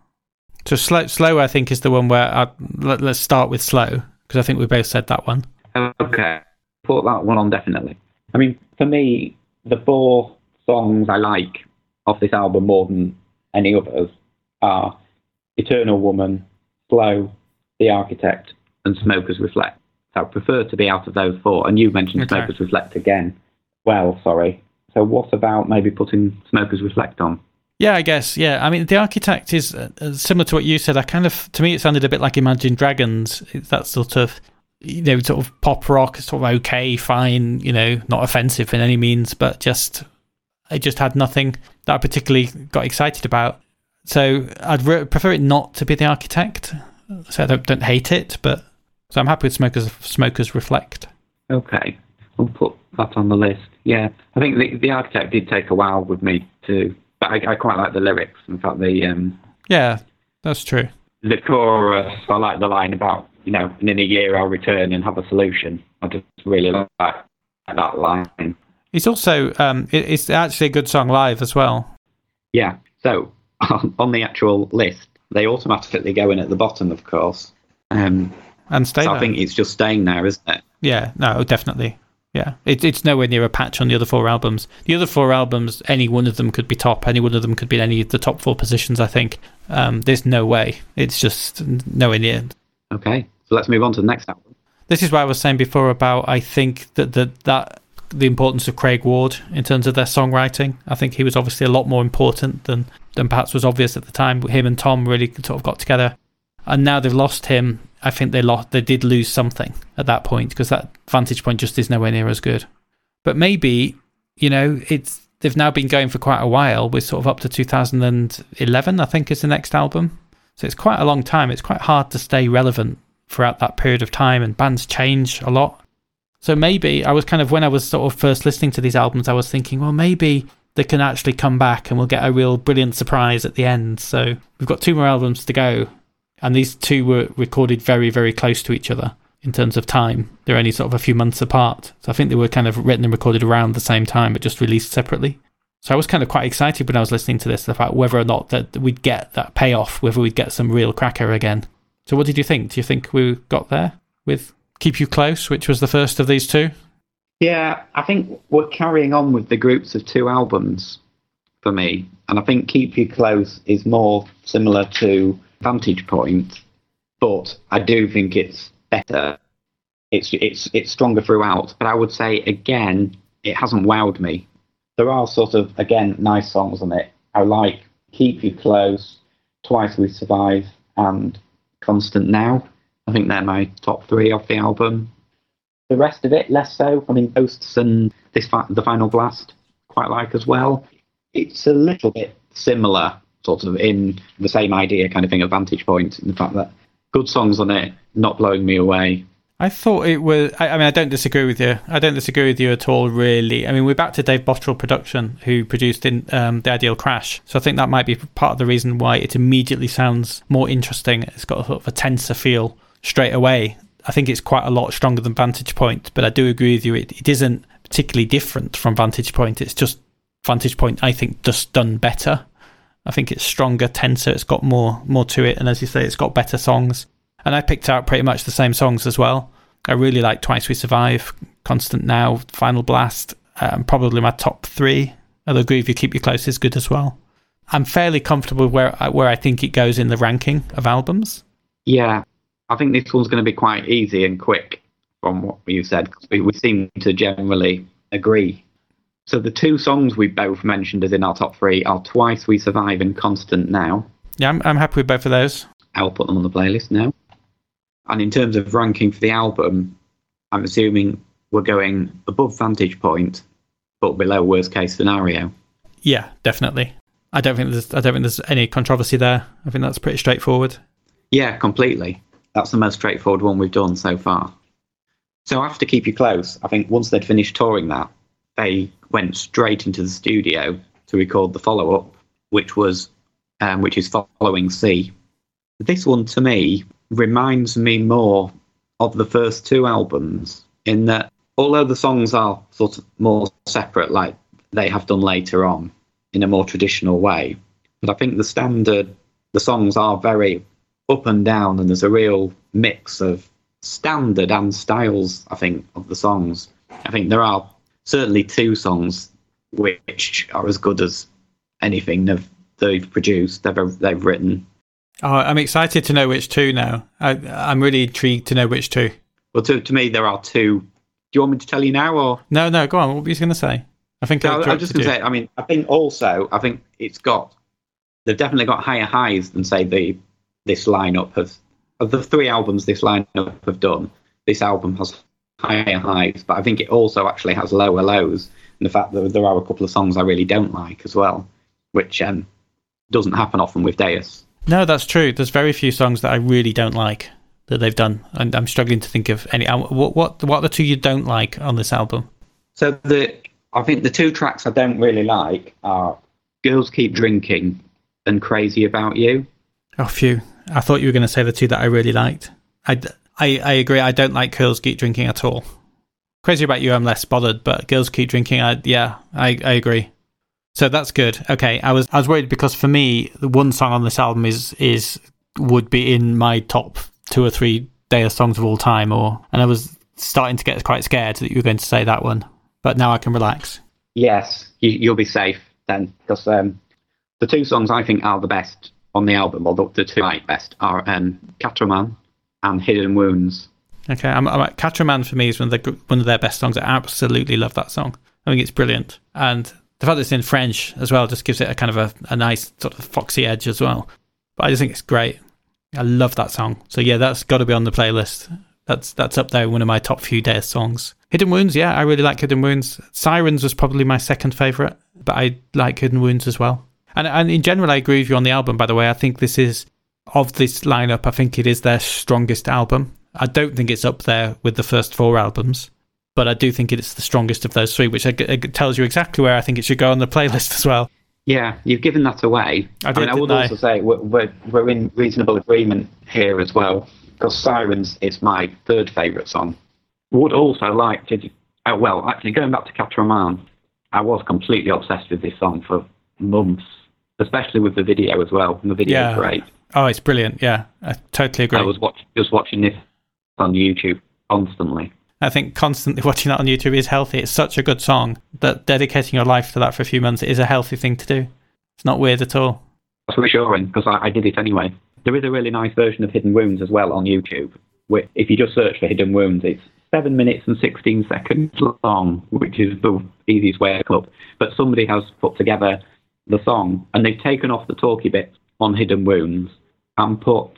Speaker 2: So slow, slow, I think is the one where I, let, us start with slow because I think we both said that one.
Speaker 3: Okay, put that one on definitely. I mean, for me, the four songs I like off this album more than any others are Eternal Woman, Slow, The Architect, and Smokers Reflect. So I prefer to be out of those four. And you mentioned okay. Smokers Reflect again. Well, sorry. So what about maybe putting Smokers Reflect on?
Speaker 2: Yeah, I guess. Yeah, I mean, the architect is uh, uh, similar to what you said. I kind of, to me, it sounded a bit like Imagine Dragons. It's that sort of, you know, sort of pop rock, sort of okay, fine, you know, not offensive in any means, but just, it just had nothing that I particularly got excited about. So I'd re- prefer it not to be the architect. So I don't, don't hate it, but so I'm happy with Smokers. Smokers Reflect.
Speaker 3: Okay, we'll put that on the list. Yeah, I think the the architect did take a while with me too, but I, I quite like the lyrics. In fact, the um,
Speaker 2: yeah, that's true.
Speaker 3: The chorus, I like the line about you know, in a year I'll return and have a solution. I just really like that line.
Speaker 2: It's also um, it, it's actually a good song live as well.
Speaker 3: Yeah. So [LAUGHS] on the actual list, they automatically go in at the bottom, of course. Um,
Speaker 2: and stay.
Speaker 3: So. I think it's just staying there, isn't it?
Speaker 2: Yeah. No, definitely. Yeah, it, it's nowhere near a patch on the other four albums. The other four albums, any one of them could be top. Any one of them could be in any of the top four positions. I think um, there's no way. It's just nowhere near.
Speaker 3: Okay, so let's move on to the next album.
Speaker 2: This is what I was saying before about I think that the, that the importance of Craig Ward in terms of their songwriting. I think he was obviously a lot more important than than perhaps was obvious at the time. Him and Tom really sort of got together, and now they've lost him I think they lost. They did lose something at that point because that vantage point just is nowhere near as good. But maybe you know it's they've now been going for quite a while. We're sort of up to 2011, I think, is the next album. So it's quite a long time. It's quite hard to stay relevant throughout that period of time, and bands change a lot. So maybe I was kind of when I was sort of first listening to these albums, I was thinking, well, maybe they can actually come back and we'll get a real brilliant surprise at the end. So we've got two more albums to go, and these two were recorded very, very close to each other in terms of time. They're only sort of a few months apart. So I think they were kind of written and recorded around the same time, but just released separately. So I was kind of quite excited when I was listening to this about whether or not that we'd get that payoff, whether we'd get some real cracker again. So what did you think? Do you think we got there with Keep You Close, which was the first of these two?
Speaker 3: Yeah, I think we're carrying on with the groups of two albums for me. And I think Keep You Close is more similar to vantage point, but I do think it's better. It's it's it's stronger throughout, but I would say again, it hasn't wowed me. There are sort of again nice songs on it. I like Keep You Close, Twice We Survive, and Constant Now. I think they're my top three off the album. The rest of it, less so. I mean, Ghosts and this the Final Blast, quite like as well. It's a little bit similar sort of in the same idea kind of thing, a vantage point, and the fact that good songs on it, not blowing me away.
Speaker 2: I thought it was. I, I, mean, I don't disagree with you. I don't disagree with you at all, really. I mean, we're back to Dave Bottrill production, who produced in um, the Ideal Crash. So I think that might be part of the reason why it immediately sounds more interesting. It's got a sort of a tenser feel straight away. I think it's quite a lot stronger than Vantage Point, but I do agree with you. It, it isn't particularly different from Vantage Point. It's just Vantage Point, I think, just done better. I think it's stronger, tenser. It's got more more to it, and as you say, it's got better songs. And I picked out pretty much the same songs as well. I really like Twice We Survive Constant Now, Final Blast, um, probably my top three. I'll agree if you keep you close is good as well. I'm fairly comfortable where where I think it goes in the ranking of albums.
Speaker 3: Yeah, I think this one's going to be quite easy and quick from what you said. We, we seem to generally agree. So the two songs we both mentioned as in our top three are Twice We Survive and Constant Now.
Speaker 2: Yeah, I'm, I'm happy with both of those.
Speaker 3: I'll put them on the playlist now. And in terms of ranking for the album, I'm assuming we're going above Vantage Point, but below Worst Case Scenario.
Speaker 2: Yeah, definitely. I don't think there's I don't think there's any controversy there. I think that's pretty straightforward.
Speaker 3: Yeah, completely. That's the most straightforward one we've done so far. So after Keep You Close, I think once they'd finished touring that, they went straight into the studio to record the follow-up, which was um, which is Following Sea. This one to me reminds me more of the first two albums in that although the songs are sort of more separate, like they have done later on in a more traditional way, but I think the standard the songs are very up and down, and there's a real mix of standard and styles. I think of the songs. I think there are certainly two songs which are as good as anything they've, they've produced, they've, they've written.
Speaker 2: Oh, I'm excited to know which two now. I, I'm really intrigued to know which two.
Speaker 3: Well, to, to me, there are two. Do you want me to tell you now, or
Speaker 2: no? No, go on. What were you going to say? I think
Speaker 3: no, I'm just going to say. I mean, I think also, I think it's got. They've definitely got higher highs than say the this lineup has. Of the three albums this lineup have done, this album has higher highs, but I think it also actually has lower lows. And the fact that there are a couple of songs I really don't like as well, which um, doesn't happen often with Deus.
Speaker 2: No, that's true. There's very few songs that I really don't like that they've done, and I'm struggling to think of any. What what what are the two you don't like on this album?
Speaker 3: So the I think the two tracks I don't really like are "Girls Keep Drinking" and "Crazy About You."
Speaker 2: Oh, phew! I thought you were going to say the two that I really liked. I, I, I agree. I don't like girls keep drinking at all. Crazy about you, I'm less bothered, but girls keep drinking. I, yeah, I, I agree. So that's good. Okay, I was I was worried because for me, the one song on this album is is would be in my top two or three Deus songs of all time, or and I was starting to get quite scared that you were going to say that one, but now I can relax.
Speaker 3: Yes, you, will be safe then, because um, the two songs I think are the best on the album, or the, the two best, are um, Quatre-Mains and Hidden Wounds.
Speaker 2: Okay, I'm, I'm Quatre-Mains for me is one of the one of their best songs. I absolutely love that song. I think it's brilliant, and the fact that it's in French as well just gives it a kind of a, a nice sort of foxy edge as well. But I just think it's great. I love that song. So yeah, that's got to be on the playlist. That's that's up there, one of my top few Deus songs. Hidden Wounds, yeah, I really like Hidden Wounds. Sirens was probably my second favorite, but I like Hidden Wounds as well. And and in general, I agree with you on the album. By the way, I think this is of this lineup. I think it is their strongest album. I don't think it's up there with the first four albums, but I do think it's the strongest of those three, which tells you exactly where I think it should go on the playlist as well.
Speaker 3: Yeah, you've given that away.
Speaker 2: I, did, I, mean,
Speaker 3: I would
Speaker 2: I?
Speaker 3: also say we're, we're, we're in reasonable agreement here as well, because Sirens is my third favourite song. Would also like to, uh, well, actually going back to Quatre-Mains, I was completely obsessed with this song for months especially with the video as well. And the video yeah. is great.
Speaker 2: Oh, it's brilliant. Yeah, I totally agree. I
Speaker 3: was watch, just watching this on YouTube constantly.
Speaker 2: I think constantly [LAUGHS] watching that on YouTube is healthy. It's such a good song that dedicating your life to that for a few months is a healthy thing to do. It's not weird at all.
Speaker 3: That's reassuring because I, I did it anyway. There is a really nice version of Hidden Wounds as well on YouTube. If you just search for Hidden Wounds, it's seven minutes and 16 seconds long, which is the easiest way to come up. But somebody has put together the song, and they've taken off the talky bits on Hidden Wounds and put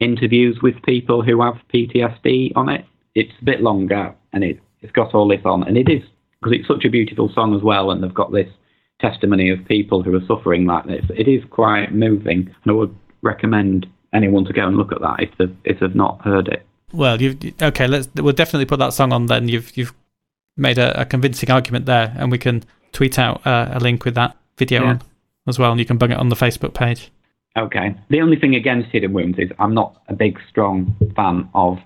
Speaker 3: interviews with people who have PTSD on it. It's a bit longer, and it, it's got all this on, and it is because it's such a beautiful song as well, and they've got this testimony of people who are suffering like this. It is quite moving, and I would recommend anyone to go and look at that if they've, if they've not heard it.
Speaker 2: Well, you've okay. Let's we'll definitely put that song on. Then you've you've made a, a convincing argument there, and we can tweet out uh, a link with that video yeah. on as well, and you can bung it on the Facebook page.
Speaker 3: Okay. The only thing against Hidden Wounds is I'm not a big, strong fan of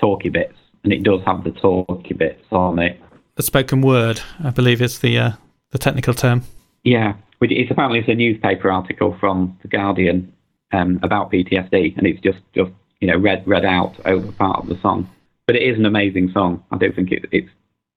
Speaker 3: talky bits, and it does have the talky bits on it.
Speaker 2: The spoken word, I believe, is the uh, the technical term.
Speaker 3: Yeah, it's apparently it's a newspaper article from the Guardian um, about PTSD, and it's just just you know read read out over part of the song. But it is an amazing song. I don't think it, it's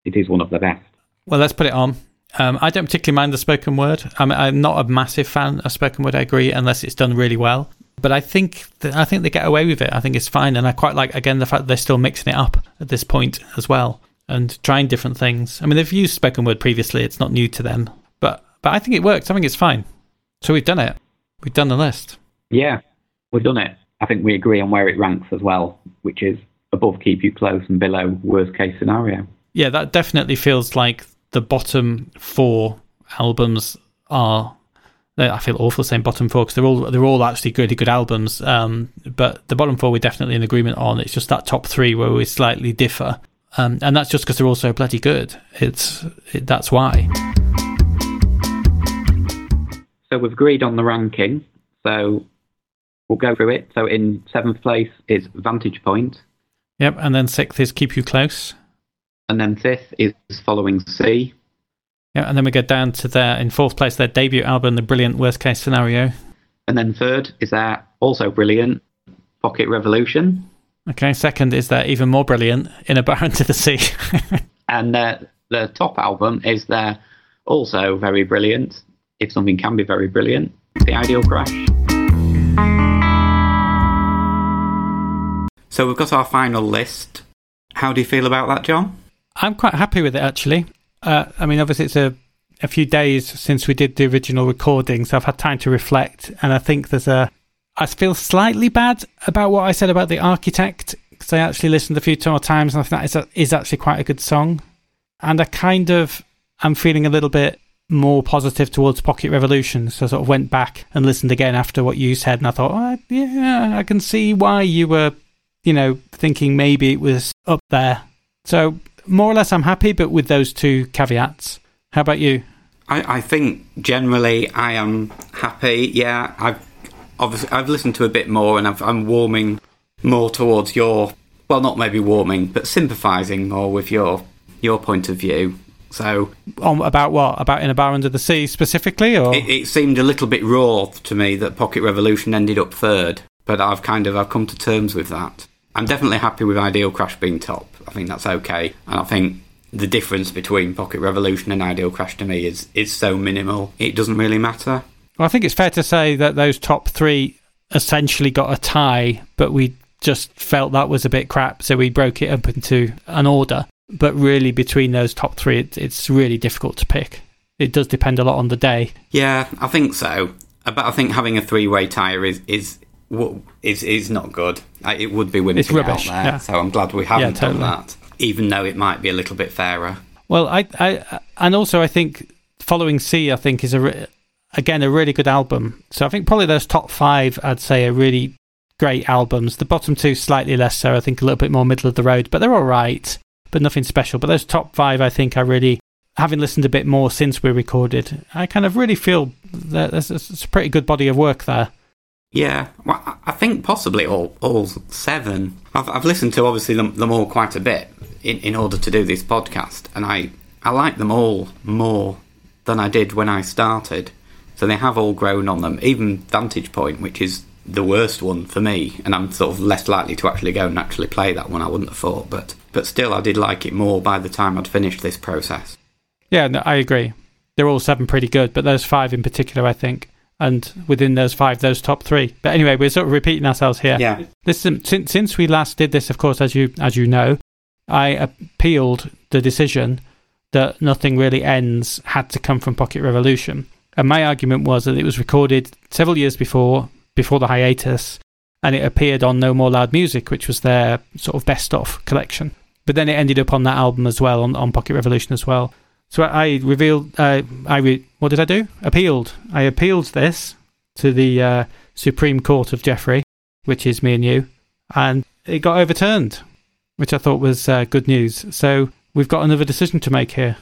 Speaker 4: it is one of the best.
Speaker 2: Well, let's put it on. Um, I don't particularly mind the spoken word. I'm, I'm not a massive fan of spoken word. I agree, unless it's done really well. But I think that, I think they get away with it. I think it's fine, and I quite like again the fact that they're still mixing it up at this point as well and trying different things. I mean, they've used spoken word previously; it's not new to them. But but I think it works. I think it's fine. So we've done it. We've done the list.
Speaker 4: Yeah, we've done it. I think we agree on where it ranks as well, which is above Keep You Close and below Worst Case Scenario.
Speaker 2: Yeah, that definitely feels like the bottom four albums are. I feel awful saying bottom four because they're all they're all actually really good albums. Um, but the bottom four we're definitely in agreement on. It's just that top three where we slightly differ, um, and that's just because they're all so bloody good. It's it, that's why.
Speaker 4: So we've agreed on the ranking. So we'll go through it. So in seventh place is Vantage Point.
Speaker 2: Yep, and then sixth is Keep You Close.
Speaker 4: And then fifth is Following Sea.
Speaker 2: Yeah, and then we go down to their in fourth place their debut album, The Brilliant Worst Case Scenario.
Speaker 4: And then third is their also brilliant Pocket Revolution.
Speaker 2: Okay, second is their even more brilliant In a Bar Under the Sea. [LAUGHS]
Speaker 4: and their the top album is their also very brilliant, if something can be very brilliant, The Ideal Crash.
Speaker 3: So we've got our final list. How do you feel about that, John?
Speaker 2: I'm quite happy with it actually. Uh, I mean, obviously, it's a, a few days since we did the original recording, so I've had time to reflect. And I think there's a. I feel slightly bad about what I said about The Architect because I actually listened a few more times and I think that is, a, is actually quite a good song. And I kind of I'm feeling a little bit more positive towards Pocket Revolution. So I sort of went back and listened again after what you said, and I thought, oh, yeah, I can see why you were, you know, thinking maybe it was up there. So more or less, I'm happy, but with those two caveats. How about you?
Speaker 3: I, I think generally I am happy. Yeah, I've obviously I've listened to a bit more, and I've, I'm warming more towards your. Well, not maybe warming, but sympathising more with your your point of view. So,
Speaker 2: On about what? About in a bar under the sea specifically, or
Speaker 3: it, it seemed a little bit raw to me that Pocket Revolution ended up third, but I've kind of I've come to terms with that. I'm definitely happy with Ideal Crash being top. I think that's okay, and I think the difference between Pocket Revolution and Ideal Crash to me is is so minimal. It doesn't really matter.
Speaker 2: Well, I think it's fair to say that those top three essentially got a tie, but we just felt that was a bit crap, so we broke it up into an order. But really, between those top three, it, it's really difficult to pick. It does depend a lot on the day.
Speaker 3: Yeah, I think so. But I think having a three-way tire is is is is not good. It would be winning
Speaker 2: It's rubbish,
Speaker 3: out there.
Speaker 2: yeah.
Speaker 3: So I'm glad we haven't
Speaker 2: totally.
Speaker 3: done that, even though it might be a little bit fairer.
Speaker 2: Well, I, I, and also I think Following Sea, I think is a re- again a really good album. So I think probably those top five, I'd say, are really great albums. The bottom two slightly less so. I think a little bit more middle of the road, but they're all right, but nothing special. But those top five, I think, are really having listened a bit more since we recorded. I kind of really feel that there's it's a pretty good body of work there.
Speaker 3: Yeah, well, I- think possibly all all seven. I've I've listened to obviously them, them all quite a bit in, in order to do this podcast, and I I like them all more than I did when I started. So they have all grown on them. Even Vantage Point, which is the worst one for me, and I'm sort of less likely to actually go and actually play that one. I wouldn't have thought, but but still, I did like it more by the time I'd finished this process.
Speaker 2: Yeah, no, I agree. They're all seven pretty good, but those five in particular, I think. And within those five, those top three. But anyway, we're sort of repeating ourselves here.
Speaker 3: Yeah,
Speaker 2: Listen, since since we last did this, of course, as you as you know, I appealed the decision that nothing really ends had to come from Pocket Revolution, and my argument was that it was recorded several years before before the hiatus, and it appeared on No More Loud Music, which was their sort of best of collection. But then it ended up on that album as well, on, on Pocket Revolution as well. So I revealed, uh, I re- what did I do? Appealed. I appealed this to the uh, Supreme Court of Jeffrey, which is me and you, and it got overturned, which I thought was uh, good news. So we've got another decision to make here.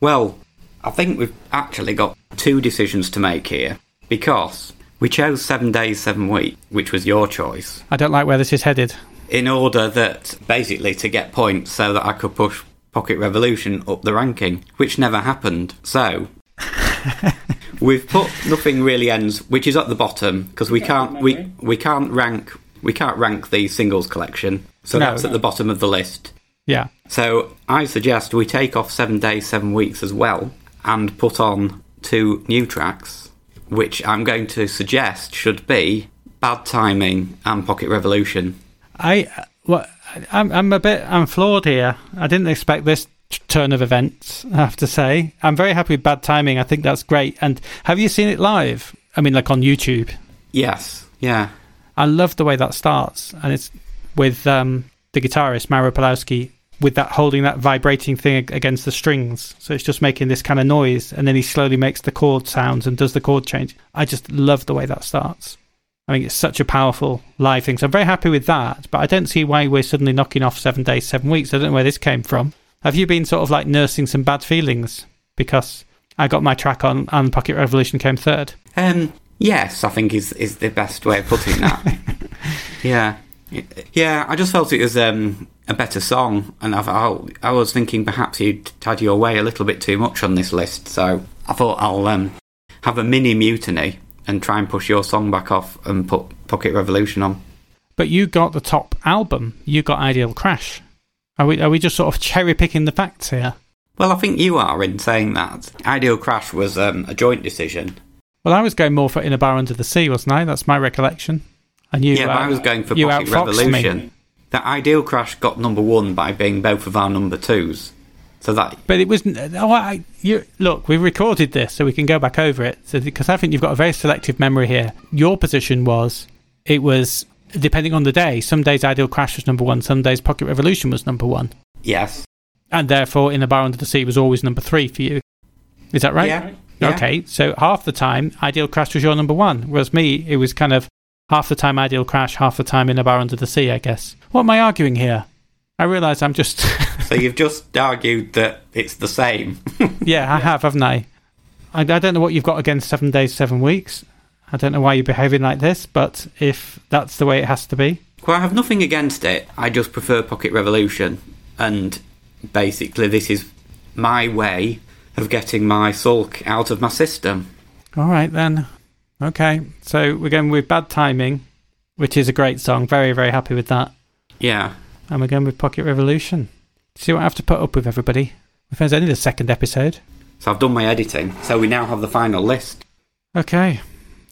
Speaker 3: Well, I think we've actually got two decisions to make here because we chose seven days, seven weeks, which was your choice,
Speaker 2: I don't like where this is headed.
Speaker 3: in order that basically to get points so that I could push Pocket Revolution up the ranking, which never happened. So. [LAUGHS] We've put nothing really ends, which is at the bottom because we can't we we can't rank we can't rank the singles collection, so
Speaker 2: No.
Speaker 3: that's at the bottom of the list.
Speaker 2: Yeah.
Speaker 3: So I suggest we take off seven days, seven weeks as well, and put on two new tracks, which I'm going to suggest should be Bad Timing and Pocket Revolution.
Speaker 2: I uh, well, I'm I'm a bit I'm flawed here. I didn't expect this turn of events. I have to say, I'm very happy with Bad Timing. I think that's great. And have you seen it live? I mean, like on YouTube.
Speaker 3: Yes, yeah,
Speaker 2: I love the way that starts, and it's with um, the guitarist Mauro Pawlowski with that holding that vibrating thing against the strings. So it's just making this kind of noise, and then he slowly makes the chord sounds and does the chord change. I just love the way that starts. I think it's such a powerful live thing. So I'm very happy with that, but I don't see why we're suddenly knocking off seven days, seven weeks. I don't know where this came from. Have you been sort of like nursing some bad feelings because I got my track on and Pocket Revolution came third?
Speaker 3: Um, yes, I think is is the best way of putting that. [LAUGHS] yeah, yeah. I just felt it was um, a better song, and I've, I, I was thinking perhaps you'd had your way a little bit too much on this list, so I thought I'll um, have a mini mutiny and try and push your song back off and put Pocket Revolution on.
Speaker 2: But you got the top album. You got Ideal Crash. Are we are we just sort of cherry picking the facts here?
Speaker 3: Well, I think you are in saying that. Ideal Crash was um, a joint decision.
Speaker 2: Well, I was going more for In a Bar Under the Sea, wasn't I? That's my recollection. And you,
Speaker 3: yeah,
Speaker 2: uh,
Speaker 3: I was going for Pocket
Speaker 2: outfoxed me.
Speaker 3: Revolution. The Ideal Crash got number one by being both of our number twos. So that
Speaker 2: But it wasn't. Oh, I, you look. We recorded this, so we can go back over it. So because I think you've got a very selective memory here. Your position was it was depending on the day. Some days Ideal Crash was number one. Some days Pocket Revolution was number one,
Speaker 3: yes,
Speaker 2: and therefore In a Bar Under the Sea was always number three for you. Is that right?
Speaker 3: yeah, yeah.
Speaker 2: Okay, so half the time Ideal Crash was your number one, whereas me it was kind of half the time Ideal Crash, half the time In a Bar Under the Sea. I guess. What am I arguing here? I realise I'm just. [LAUGHS]
Speaker 3: So you've just argued that it's the same. [LAUGHS]
Speaker 2: yeah, I have, haven't I? I? I don't know what you've got against seven days, seven weeks. I don't know why you're behaving like this, but if that's the way it has to be,
Speaker 3: well, I have nothing against it. I just prefer Pocket Revolution, and basically, this is my way of getting my sulk out of my system.
Speaker 2: all right then. Okay, so we're going with Bad Timing, which is a great song. Very, very happy with that.
Speaker 3: Yeah,
Speaker 2: And we're going with Pocket Revolution. See what I have to put up with, everybody. If there's only the second episode.
Speaker 3: so I've done my editing. So we now have the final list.
Speaker 2: Okay,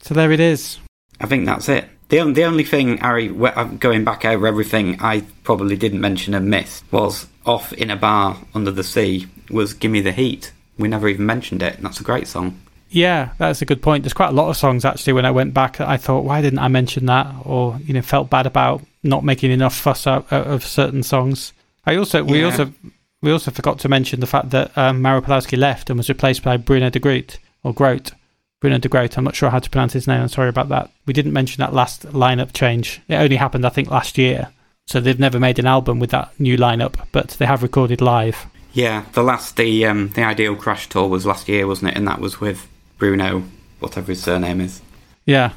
Speaker 2: so there it is.
Speaker 3: I think that's it. The, on- the only thing, Ari, I'm going back over everything I probably didn't mention and missed was off in a bar under the sea was Gimme the Heat. We never even mentioned it, and that's a great song.
Speaker 2: Yeah, that's a good point. There's quite a lot of songs actually. When I went back, I thought, why didn't I mention that? Or you know, felt bad about not making enough fuss out, out of certain songs. I also we
Speaker 3: Yeah.
Speaker 2: also we also forgot to mention the fact that um, Pawlowski left and was replaced by Bruno de Groot or Groot. Bruno de Groot. I'm not sure how to pronounce his name. I'm sorry about that. We didn't mention that last lineup change. It only happened, I think, last year. So they've never made an album with that new lineup, but they have recorded live.
Speaker 3: Yeah, the last the um, the Ideal Crash tour was last year, wasn't it? And that was with Bruno, whatever his surname is.
Speaker 2: Yeah.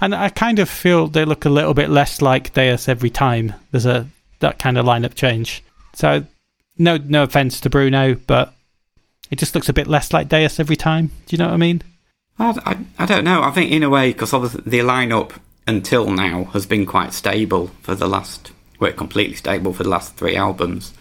Speaker 2: And I kind of feel they look a little bit less like Deus every time there's a that kind of lineup change. So no no offense to Bruno, but it just looks a bit less like Deus every time. Do you know what I mean?
Speaker 3: I, I, I don't know. I think in a way, because obviously the lineup until now has been quite stable for the last, well, completely stable for the last three albums.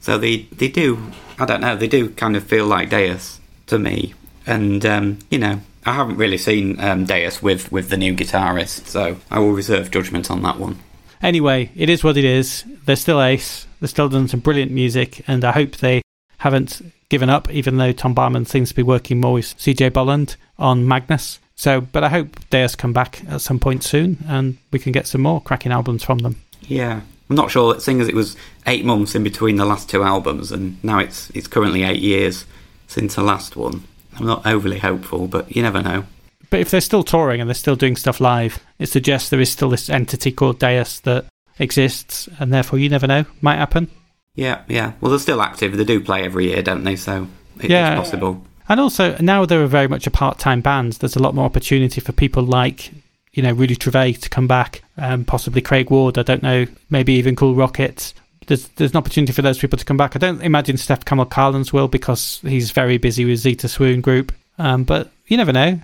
Speaker 3: So they they do, I don't know, they do kind of feel like Deus to me. And um, you know, I haven't really seen um, Deus with with the new guitarist, so I will reserve judgment on that one.
Speaker 2: Anyway, it is what it is. They're still ace. They're still doing some brilliant music, and I hope they haven't given up, even though Tom Barman seems to be working more with CJ Bolland on Magnus. So, but I hope Deus come back at some point soon, and we can get some more cracking albums from them.
Speaker 3: Yeah, I'm not sure. Seeing as it was eight months in between the last two albums, and now it's it's currently eight years since the last one. I'm not overly hopeful, but you never know.
Speaker 2: But if they're still touring and they're still doing stuff live, it suggests there is still this entity called Deus that exists, and therefore you never know, might happen.
Speaker 3: Yeah, yeah. Well, they're still active. They do play every year, don't they? So it-
Speaker 2: Yeah.
Speaker 3: it's possible.
Speaker 2: And also now they're very much a part-time band. There's a lot more opportunity for people like, you know, Rudy Trouvé to come back, um, possibly Craig Ward. I don't know, maybe even Cool Rockets. There's there's an opportunity for those people to come back. I don't imagine Stef Kamil Carlens will because he's very busy with Zita Swoon Group. Um, but you never know.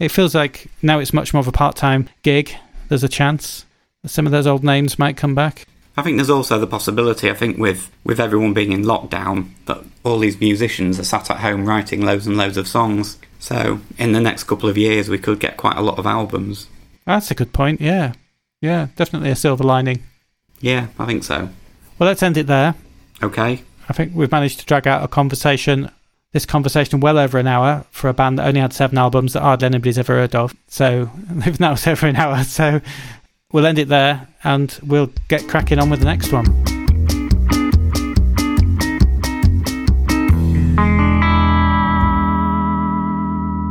Speaker 2: It feels like now it's much more of a part-time gig. There's a chance that some of those old names might come back.
Speaker 3: I think there's also the possibility, I think, with, with everyone being in lockdown, that all these musicians are sat at home writing loads and loads of songs. So, in the next couple of years, we could get quite a lot of albums.
Speaker 2: That's a good point. Yeah. Yeah, definitely a silver lining.
Speaker 3: Yeah, I think so.
Speaker 2: Well, let's end it there.
Speaker 3: Okay.
Speaker 2: I think we've managed to drag out a conversation, this conversation, well over an hour for a band that only had seven albums that hardly anybody's ever heard of. So even that was over an hour. So we'll end it there and we'll get cracking on with the next one.